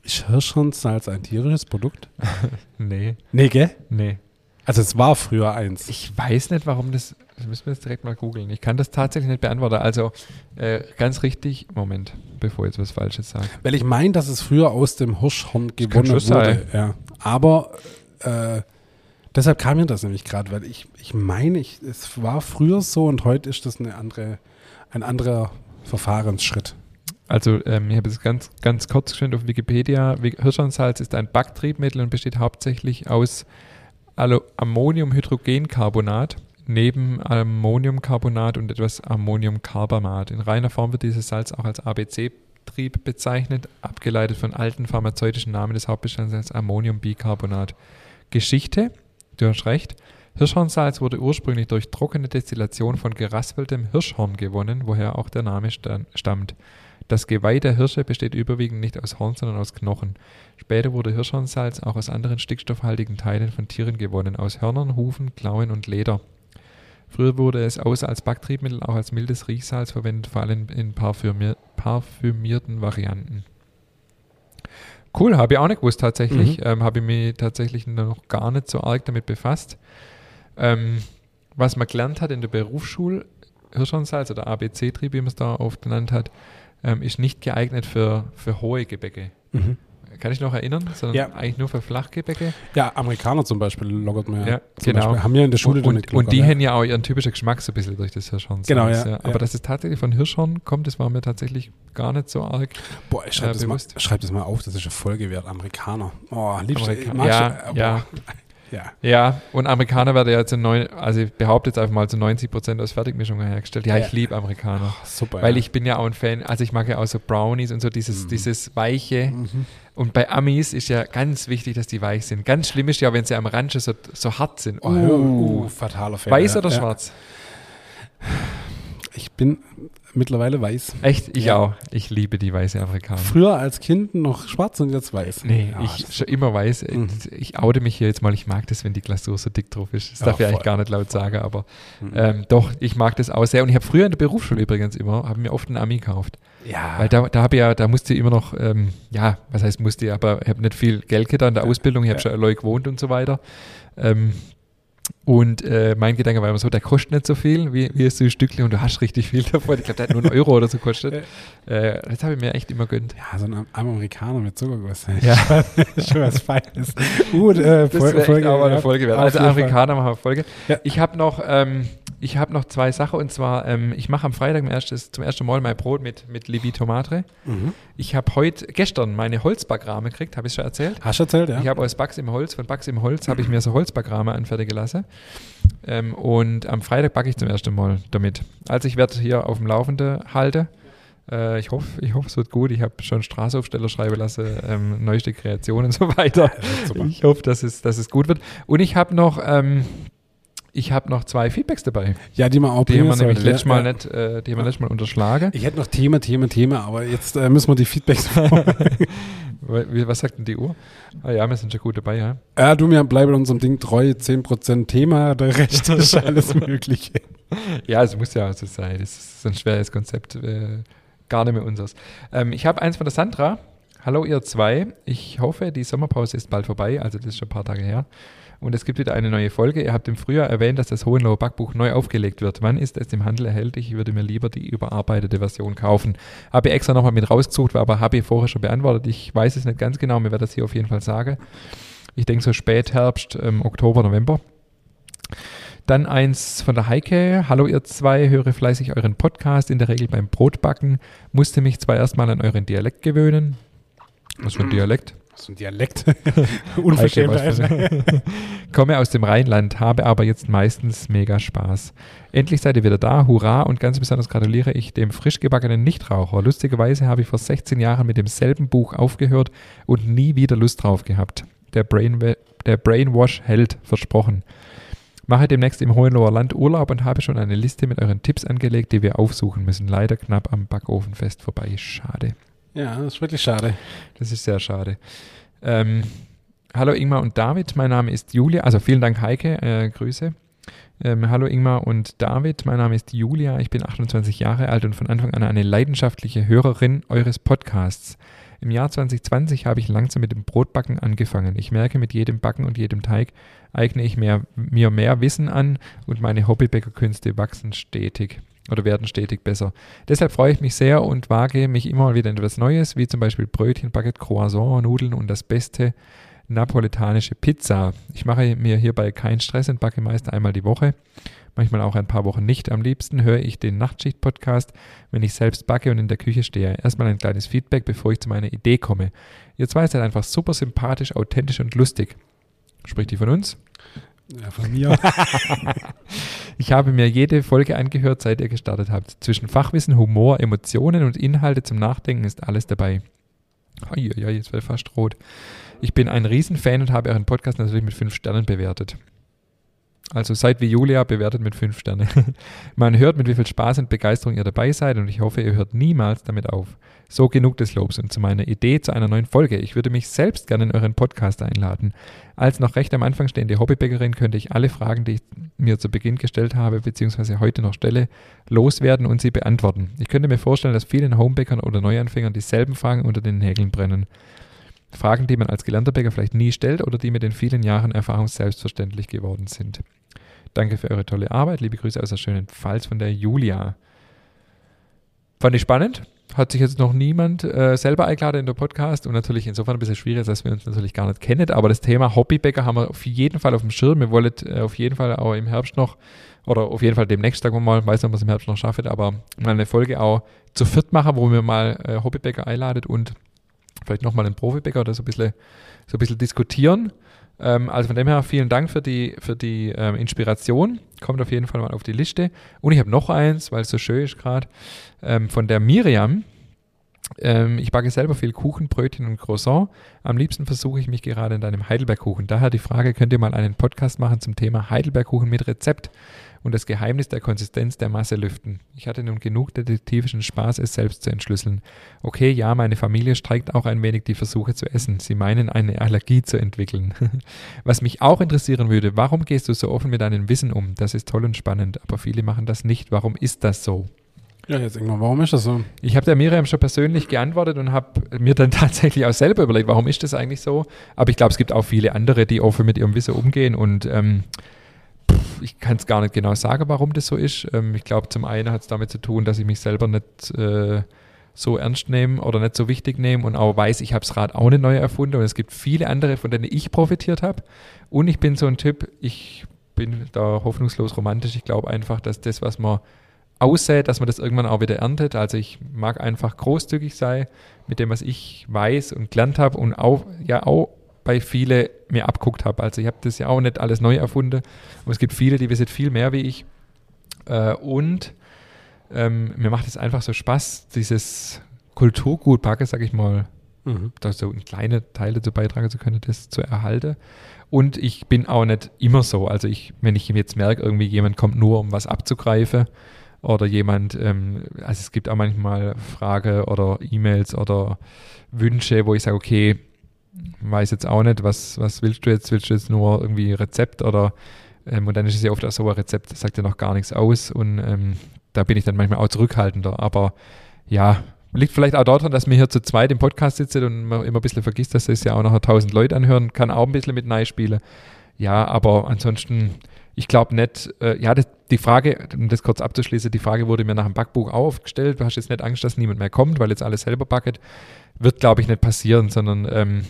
ist Hirschhornsalz ein tierisches Produkt? [laughs] nee. Nee, gell? Nee. Also es war früher eins. Ich weiß nicht, warum das. Das müssen wir jetzt direkt mal googeln. Ich kann das tatsächlich nicht beantworten. Also äh, ganz richtig. Moment, bevor ich jetzt was Falsches sage. Weil ich meine, dass es früher aus dem Hirschhorn gewonnen wurde. Ja. Aber äh, deshalb kam mir das nämlich gerade, weil ich, ich meine, ich, es war früher so und heute ist das eine andere, ein anderer Verfahrensschritt. Also ähm, ich habe es ganz, ganz kurz geschrieben auf Wikipedia. Hirschhornsalz ist ein Backtriebmittel und besteht hauptsächlich aus Ammoniumhydrogencarbonat neben Ammoniumcarbonat und etwas Ammoniumcarbamat. In reiner Form wird dieses Salz auch als ABC-Trieb bezeichnet, abgeleitet von alten pharmazeutischen Namen des Hauptbestandteils Ammoniumbicarbonat. Geschichte, du hast recht, Hirschhornsalz wurde ursprünglich durch trockene Destillation von geraspeltem Hirschhorn gewonnen, woher auch der Name stammt. Das Geweih der Hirsche besteht überwiegend nicht aus Horn, sondern aus Knochen. Später wurde Hirschhornsalz auch aus anderen stickstoffhaltigen Teilen von Tieren gewonnen, aus Hörnern, Hufen, Klauen und Leder. Früher wurde es außer als Backtriebmittel auch als mildes Riechsalz verwendet, vor allem in parfümier parfümierten Varianten. Cool, habe ich auch nicht gewusst tatsächlich. Mhm. Ähm, habe ich mich tatsächlich noch gar nicht so arg damit befasst. Ähm, was man gelernt hat in der Berufsschule, Hirschhornsalz oder ABC-Trieb, wie man es da oft genannt hat, ähm, ist nicht geeignet für, für hohe Gebäcke. Mhm. Kann ich noch erinnern, sondern ja. eigentlich nur für Flachgebäcke. Ja, Amerikaner zum Beispiel lockert man ja. ja genau. Beispiel. Haben wir in der Schule und, und, und die ja. haben ja auch ihren typischen Geschmack so ein bisschen durch das Hirschhorn. Genau, ja, ja. Aber dass es tatsächlich von Hirschhorn kommt, das war mir tatsächlich gar nicht so arg Boah, ich schreibe äh, das, mal, schreib das mal auf, das ist eine Folge wert. Amerikaner. Oh, liebst Amerika du? Ja, äh, ja. Ja. ja, und Amerikaner werden ja zu neun, also ich behaupte jetzt einfach mal zu 90 Prozent aus Fertigmischungen hergestellt. Ja, ja. ich liebe Amerikaner. Oh, super. Weil ja. ich bin ja auch ein Fan, also ich mag ja auch so Brownies und so dieses, mhm. dieses Weiche. Mhm. Und bei Amis ist ja ganz wichtig, dass die weich sind. Ganz schlimm ist ja, wenn sie am Rand schon so, so hart sind. Oh, uh, uh, fataler Fehler. Weiß oder schwarz? Ich bin mittlerweile weiß. Echt? Ich ja. auch. Ich liebe die weiße Afrikaner. Früher als Kind noch schwarz und jetzt weiß. Nee, ja, ich schon immer weiß. Mhm. Ich oute mich hier jetzt mal. Ich mag das, wenn die Glasur so dick drauf ist. Das ja, darf ich eigentlich gar nicht laut sagen, aber mhm. ähm, doch, ich mag das auch sehr. Und ich habe früher in der Berufsschule übrigens immer, habe mir oft einen Ami gekauft. Ja. Weil da, da habe ich ja, da musste ich immer noch, ähm, ja, was heißt musste ich, aber ich habe nicht viel Geld getan in der Ausbildung. Ich habe schon allein gewohnt und so weiter. Ähm, und äh, mein Gedanke war immer so, der kostet nicht so viel wie, wie so ein Stückchen und du hast richtig viel davon. Ich glaube, der hat nur einen Euro oder so gekostet. Äh, das habe ich mir echt immer gönnt. Ja, so ein Amerikaner mit Zuckerguss. [laughs] Ja. Schon was Feines. Gut, äh, das Folge, Folge, auch mal eine Folge wert. Also Amerikaner machen wir Folge. Ja. Ich habe noch, ähm, ich habe noch zwei Sachen und zwar, ähm, ich mache am Freitag erstes, zum ersten Mal mein Brot mit, mit Levi Tomate. Mhm. Ich habe heute, gestern meine Holzbackrahme gekriegt, habe ich schon erzählt? Hast du erzählt, ja. Ich habe aus Bugs im Holz, von Bugs im Holz habe ich mir so Holzbackrahme anfertigen lassen. Ähm, und am Freitag backe ich zum ersten Mal damit. Also ich werde hier auf dem Laufenden halten. Äh, ich hoffe, ich hoffe, es wird gut. Ich habe schon Straßaufsteller schreiben lassen, ähm, neueste Kreationen und so weiter. Ich hoffe, dass es, dass es gut wird. Und ich habe noch ähm, ich habe noch zwei Feedbacks dabei. Ja, die man auch Die haben wir nämlich letztes Mal nicht, äh, die haben wir letztes Mal unterschlagen. Ich hätte noch Thema, Thema, Thema, aber jetzt äh, müssen wir die Feedbacks [laughs] Was sagt denn die Uhr? Ah ja, wir sind schon gut dabei, ja. Ja, du, mir bleiben unserem Ding treu, 10% Thema, der Rest ist [laughs] alles Mögliche. Ja, es muss ja so sein. Das ist ein schweres Konzept, äh, gar nicht mehr unseres. Ähm, ich habe eins von der Sandra. Hallo ihr zwei. Ich hoffe, die Sommerpause ist bald vorbei, also das ist schon ein paar Tage her und es gibt wieder eine neue Folge. Ihr habt im Frühjahr erwähnt, dass das Hohenloher Backbuch neu aufgelegt wird. Wann ist es im Handel erhältlich? Ich würde mir lieber die überarbeitete Version kaufen. Habe ich extra nochmal mit rausgesucht, aber habe ich vorher schon beantwortet. Ich weiß es nicht ganz genau, mir werde das hier auf jeden Fall sagen. Ich denke so Spätherbst, ähm, Oktober, November. Dann eins von der Heike. Hallo ihr zwei, höre fleißig euren Podcast, in der Regel beim Brotbacken. Musste mich zwar erstmal an euren Dialekt gewöhnen. Was für ein Dialekt? So ein Dialekt. [laughs] Unverschämtheit. [laughs] Komme aus dem Rheinland, habe aber jetzt meistens mega Spaß. Endlich seid ihr wieder da, hurra und ganz besonders gratuliere ich dem frisch gebackenen Nichtraucher. Lustigerweise habe ich vor 16 Jahren mit demselben Buch aufgehört und nie wieder Lust drauf gehabt. Der, Brain, der Brainwash hält, versprochen. Mache demnächst im Hohenloher Land Urlaub und habe schon eine Liste mit euren Tipps angelegt, die wir aufsuchen müssen. Leider knapp am Backofenfest vorbei. Schade. Ja, das ist wirklich schade. Das ist sehr schade. Ähm, hallo Ingmar und David, mein Name ist Julia. Also vielen Dank Heike, äh, Grüße. Ähm, hallo Ingmar und David, mein Name ist Julia, ich bin 28 Jahre alt und von Anfang an eine leidenschaftliche Hörerin eures Podcasts. Im Jahr 2020 habe ich langsam mit dem Brotbacken angefangen. Ich merke, mit jedem Backen und jedem Teig eigne ich mehr, mir mehr Wissen an und meine Hobbybäckerkünste wachsen stetig oder werden stetig besser. Deshalb freue ich mich sehr und wage mich immer wieder in etwas Neues, wie zum Beispiel Brötchen, Baguette, Croissant, Nudeln und das beste napolitanische Pizza. Ich mache mir hierbei keinen Stress und backe meist einmal die Woche, manchmal auch ein paar Wochen nicht. Am liebsten höre ich den Nachtschicht-Podcast, wenn ich selbst backe und in der Küche stehe. Erstmal ein kleines Feedback, bevor ich zu meiner Idee komme. Ihr zwei seid einfach super sympathisch, authentisch und lustig. Spricht die von uns? Ja, von mir. [laughs] ich habe mir jede Folge angehört, seit ihr gestartet habt. Zwischen Fachwissen, Humor, Emotionen und Inhalte zum Nachdenken ist alles dabei. Ja, jetzt wird fast rot. Ich bin ein Riesenfan und habe euren Podcast natürlich mit fünf Sternen bewertet. Also seid wie Julia, bewertet mit fünf Sterne. [laughs] Man hört, mit wie viel Spaß und Begeisterung ihr dabei seid und ich hoffe, ihr hört niemals damit auf. So genug des Lobs und zu meiner Idee zu einer neuen Folge. Ich würde mich selbst gerne in euren Podcast einladen. Als noch recht am Anfang stehende Hobbybäckerin könnte ich alle Fragen, die ich mir zu Beginn gestellt habe, beziehungsweise heute noch stelle, loswerden und sie beantworten. Ich könnte mir vorstellen, dass vielen Homebäckern oder Neuanfängern dieselben Fragen unter den Nägeln brennen. Fragen, die man als gelernter Bäcker vielleicht nie stellt oder die mit den vielen Jahren Erfahrung selbstverständlich geworden sind. Danke für eure tolle Arbeit. Liebe Grüße aus der schönen Pfalz von der Julia. Fand ich spannend. Hat sich jetzt noch niemand äh, selber eingeladen in der Podcast und natürlich insofern ein bisschen schwierig, dass wir uns natürlich gar nicht kennen. Aber das Thema Hobbybäcker haben wir auf jeden Fall auf dem Schirm. Wir wollen äh, auf jeden Fall auch im Herbst noch oder auf jeden Fall demnächst, sagen wir mal, weiß nicht, ob wir es im Herbst noch schaffen, aber mal eine Folge auch zu viert machen, wo wir mal äh, Hobbybäcker einladen und vielleicht nochmal einen Profibäcker oder so ein bisschen, so ein bisschen diskutieren. Ähm, also von dem her vielen Dank für die, für die ähm, Inspiration. Kommt auf jeden Fall mal auf die Liste. Und ich habe noch eins, weil es so schön ist gerade, ähm, von der Miriam. Ähm, ich backe selber viel Kuchen, Brötchen und Croissant. Am liebsten versuche ich mich gerade in deinem Heidelbergkuchen. Daher die Frage, könnt ihr mal einen Podcast machen zum Thema Heidelbergkuchen mit Rezept? Und das Geheimnis der Konsistenz der Masse lüften. Ich hatte nun genug detektivischen Spaß, es selbst zu entschlüsseln. Okay, ja, meine Familie streikt auch ein wenig die Versuche zu essen. Sie meinen, eine Allergie zu entwickeln. [laughs] Was mich auch interessieren würde, warum gehst du so offen mit deinem Wissen um? Das ist toll und spannend, aber viele machen das nicht. Warum ist das so? Ja, jetzt irgendwann, warum ist das so? Ich habe der Miriam schon persönlich geantwortet und habe mir dann [laughs] tatsächlich auch selber überlegt, warum ist das eigentlich so? Aber ich glaube, es gibt auch viele andere, die offen mit ihrem Wissen umgehen und ähm, ich kann es gar nicht genau sagen, warum das so ist. Ähm, ich glaube, zum einen hat es damit zu tun, dass ich mich selber nicht äh, so ernst nehme oder nicht so wichtig nehme und auch weiß, ich habe das Rad auch nicht neu erfunden und es gibt viele andere, von denen ich profitiert habe. Und ich bin so ein Typ, ich bin da hoffnungslos romantisch. Ich glaube einfach, dass das, was man aussät, dass man das irgendwann auch wieder erntet. Also ich mag einfach großzügig sein mit dem, was ich weiß und gelernt habe und auch, ja auch bei viele mir abguckt habe. Also ich habe das ja auch nicht alles neu erfunden. Und es gibt viele, die wissen viel mehr wie ich. Äh, und ähm, mir macht es einfach so Spaß, dieses Kulturgut packe, sag ich mal, mhm. da so kleine Teile dazu beitragen zu können, das zu erhalten. Und ich bin auch nicht immer so. Also ich, wenn ich jetzt merke, irgendwie jemand kommt nur, um was abzugreifen, oder jemand, ähm, also es gibt auch manchmal Fragen oder E-Mails oder Wünsche, wo ich sage, okay, weiß jetzt auch nicht, was, was willst du jetzt? Willst du jetzt nur irgendwie Rezept oder ähm, und dann ist es ja oft auch so, ein Rezept das sagt ja noch gar nichts aus und ähm, da bin ich dann manchmal auch zurückhaltender. Aber ja, liegt vielleicht auch daran, dass wir hier zu zweit im Podcast sitzen und man immer ein bisschen vergisst, dass das ja auch noch 1000 Leute anhören, kann auch ein bisschen mit Nein spielen. Ja, aber ansonsten, ich glaube nicht, äh, ja, das, die Frage, um das kurz abzuschließen, die Frage wurde mir nach dem Backbuch auch aufgestellt. Du hast jetzt nicht Angst, dass niemand mehr kommt, weil jetzt alles selber backet. Wird, glaube ich, nicht passieren, sondern ähm,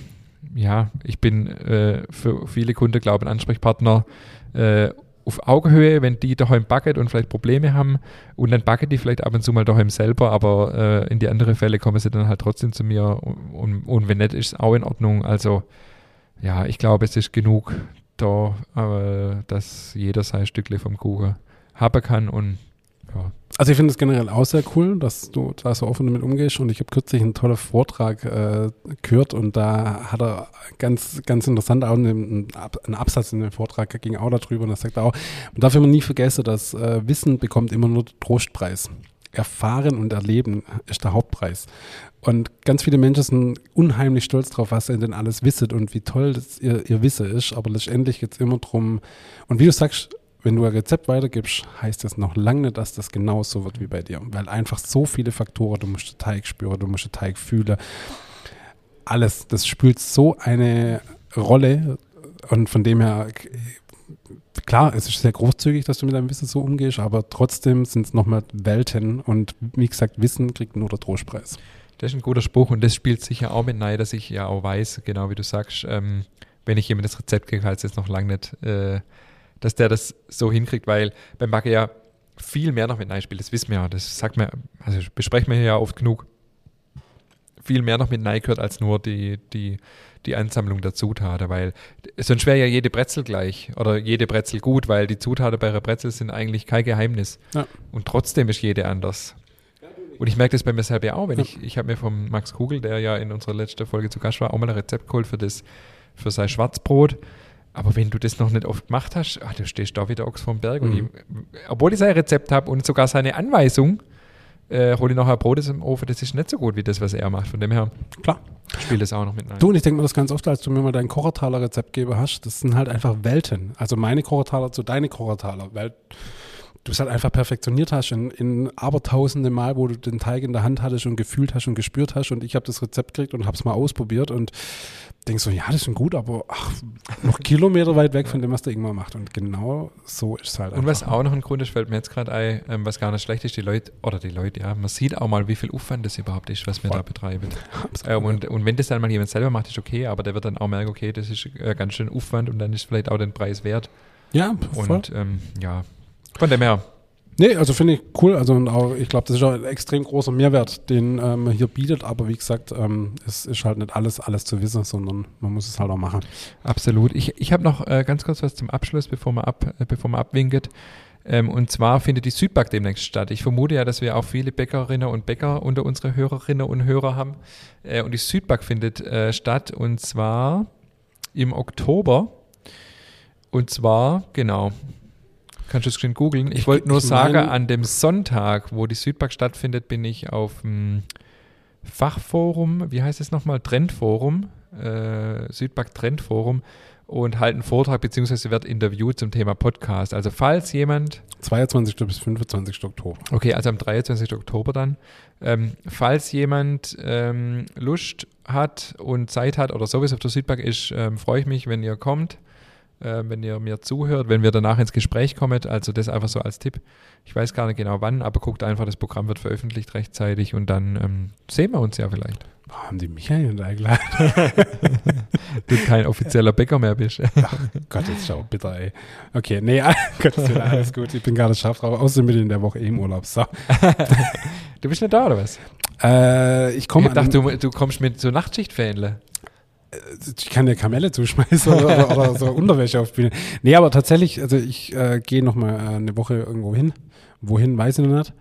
ja, ich bin äh, für viele Kunden, glaube ich, ein Ansprechpartner äh, auf Augenhöhe, wenn die daheim backen und vielleicht Probleme haben und dann backen die vielleicht ab und zu mal daheim selber, aber äh, in die anderen Fälle kommen sie dann halt trotzdem zu mir und, und, und wenn nicht, ist es auch in Ordnung. Also ja, ich glaube, es ist genug da, dass jeder sein Stückchen vom Kuchen haben kann und ja. Also ich finde es generell auch sehr cool, dass du da so offen damit umgehst und ich habe kürzlich einen tollen Vortrag äh, gehört und da hat er ganz, ganz interessant auch einen, einen Absatz in dem Vortrag ging auch darüber und er sagt auch, man darf immer nie vergessen, dass äh, Wissen bekommt immer nur Trostpreis. Erfahren und Erleben ist der Hauptpreis. Und ganz viele Menschen sind unheimlich stolz drauf, was ihr denn alles wisset und wie toll ihr, ihr Wissen ist. Aber letztendlich geht es immer darum, und wie du sagst, wenn du ein Rezept weitergibst, heißt das noch lange nicht, dass das genauso wird wie bei dir. Weil einfach so viele Faktoren, du musst den Teig spüren, du musst den Teig fühlen. Alles, das spielt so eine Rolle. Und von dem her, klar, es ist sehr großzügig, dass du mit deinem Wissen so umgehst, aber trotzdem sind es nochmal Welten. Und wie gesagt, Wissen kriegt nur der Trostpreis. Das ist ein guter Spruch und das spielt sicher auch mit rein, dass ich ja auch weiß, genau wie du sagst, ähm, wenn ich jemand das Rezept kriege, heißt es noch lange nicht, äh, dass der das so hinkriegt, weil beim Bagger ja viel mehr noch mit Nein spielt. Das wissen wir ja. Das sagt man, also besprechen wir ja oft genug. Viel mehr noch mit Nein gehört als nur die, die, die Ansammlung der Zutaten, weil sonst wäre ja jede Brezel gleich oder jede Brezel gut, weil die Zutaten bei einer Brezel sind eigentlich kein Geheimnis. Ja. Und trotzdem ist jede anders. Und ich merke das bei mir selber auch, wenn ja. ich, ich habe mir vom Max Kugel, der ja in unserer letzten Folge zu Gast war, auch mal ein Rezept geholt für das, für sein Schwarzbrot Aber wenn du das noch nicht oft gemacht hast, ach, du stehst da wieder Ochs vom Berg. Mhm. Und ich, obwohl ich sein Rezept habe und sogar seine Anweisung, äh, hole ich nachher Brot aus dem Ofen, das ist nicht so gut wie das, was er macht. Von dem her Klar. spielt das auch noch mit rein. Du, und ich denke mir das ganz oft, als du mir mal dein Kochertaler Rezept gegeben hast, das sind halt einfach Welten. Also meine Kochertaler zu deine Kochertaler, weil du es halt einfach perfektioniert hast in, in abertausende Mal, wo du den Teig in der Hand hattest und gefühlt hast und gespürt hast und ich habe das Rezept gekriegt und habe es mal ausprobiert und denkst so, ja, das ist gut, aber ach, noch Kilometer weit weg von dem, was der Ingmar macht. Und genau so ist es halt Und was auch noch ein Grund ist, fällt mir jetzt gerade ein, ähm, was gar nicht schlecht ist, die Leute, oder die Leute, ja, man sieht auch mal, wie viel Aufwand das überhaupt ist, was wir Voll. da betreiben. [laughs] Ähm, und, und wenn das dann mal jemand selber macht, ist okay, aber der wird dann auch merken, okay, das ist äh, ganz schön Aufwand und dann ist vielleicht auch den Preis wert. ja, voll. Und ähm, ja, von dem her, Nee, also finde ich cool. Also ich glaube, das ist auch ein extrem großer Mehrwert, den ähm, man hier bietet. Aber wie gesagt, ähm, es ist halt nicht alles, alles zu wissen, sondern man muss es halt auch machen. Absolut. Ich, ich habe noch äh, ganz kurz was zum Abschluss, bevor man, ab, äh, bevor man abwinkt. Ähm, und zwar findet die Südback demnächst statt. Ich vermute ja, dass wir auch viele Bäckerinnen und Bäcker unter unsere Hörerinnen und Hörer haben. Äh, und die Südback findet äh, statt und zwar im Oktober. Und zwar, genau, kannst du es schön googeln. Ich Ich- wollte nur sagen, an dem Sonntag, wo die Südback stattfindet, bin ich auf dem Fachforum, wie heißt es nochmal? Trendforum, äh, Südback Trendforum und halte einen Vortrag beziehungsweise wird interviewt zum Thema Podcast. Also falls jemand, 22. bis 25. Oktober. okay, also am 23. Oktober dann, ähm, falls jemand ähm, Lust hat und Zeit hat oder sowieso auf der Südback ist, ähm, freue ich mich, wenn ihr kommt, äh, wenn ihr mir zuhört, wenn wir danach ins Gespräch kommen. Also das einfach so als Tipp. Ich weiß gar nicht genau wann, aber guckt einfach, das Programm wird veröffentlicht rechtzeitig und dann ähm, sehen wir uns ja vielleicht. Oh, haben die Michael nicht eingeladen? [laughs] Du kein offizieller Bäcker mehr bist. [laughs] Gott, jetzt schau, bitter, ey. Okay, nee, [laughs] Willen, alles gut. Ich bin gerade scharf drauf. Außerdem bin ich in der Woche eh im Urlaub. So. Du bist nicht da, oder was? Äh, ich komme ich dachte, du, du kommst mit so Nachtschichtfähnle. Ich kann dir Kamelle zuschmeißen oder, oder, oder so [laughs] Unterwäsche aufspielen. Nee, aber tatsächlich, also ich äh, gehe noch mal äh, eine Woche irgendwo hin. Wohin, weiß ich noch nicht.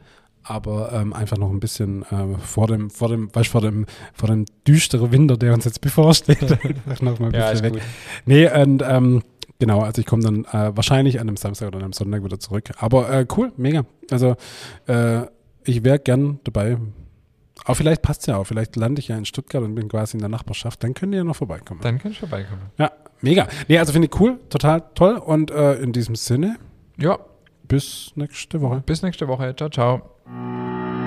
Aber ähm, einfach noch ein bisschen äh, vor dem, vor dem, weißt, vor dem, vor dem düsteren Winter, der uns jetzt bevorsteht. [laughs] noch mal ein bisschen weg. Nee, und ähm, genau, also ich komme dann äh, wahrscheinlich an einem Samstag oder einem Sonntag wieder zurück. Aber äh, cool, mega. Also äh, ich wäre gern dabei. Aber vielleicht passt ja auch. Vielleicht lande ich ja in Stuttgart und bin quasi in der Nachbarschaft. Dann könnt ihr ja noch vorbeikommen. Dann kannst du vorbeikommen. Ja, mega. Nee, also finde ich cool, total toll. Und äh, in diesem Sinne, Ja, bis nächste Woche. bis nächste Woche. Ciao, ciao.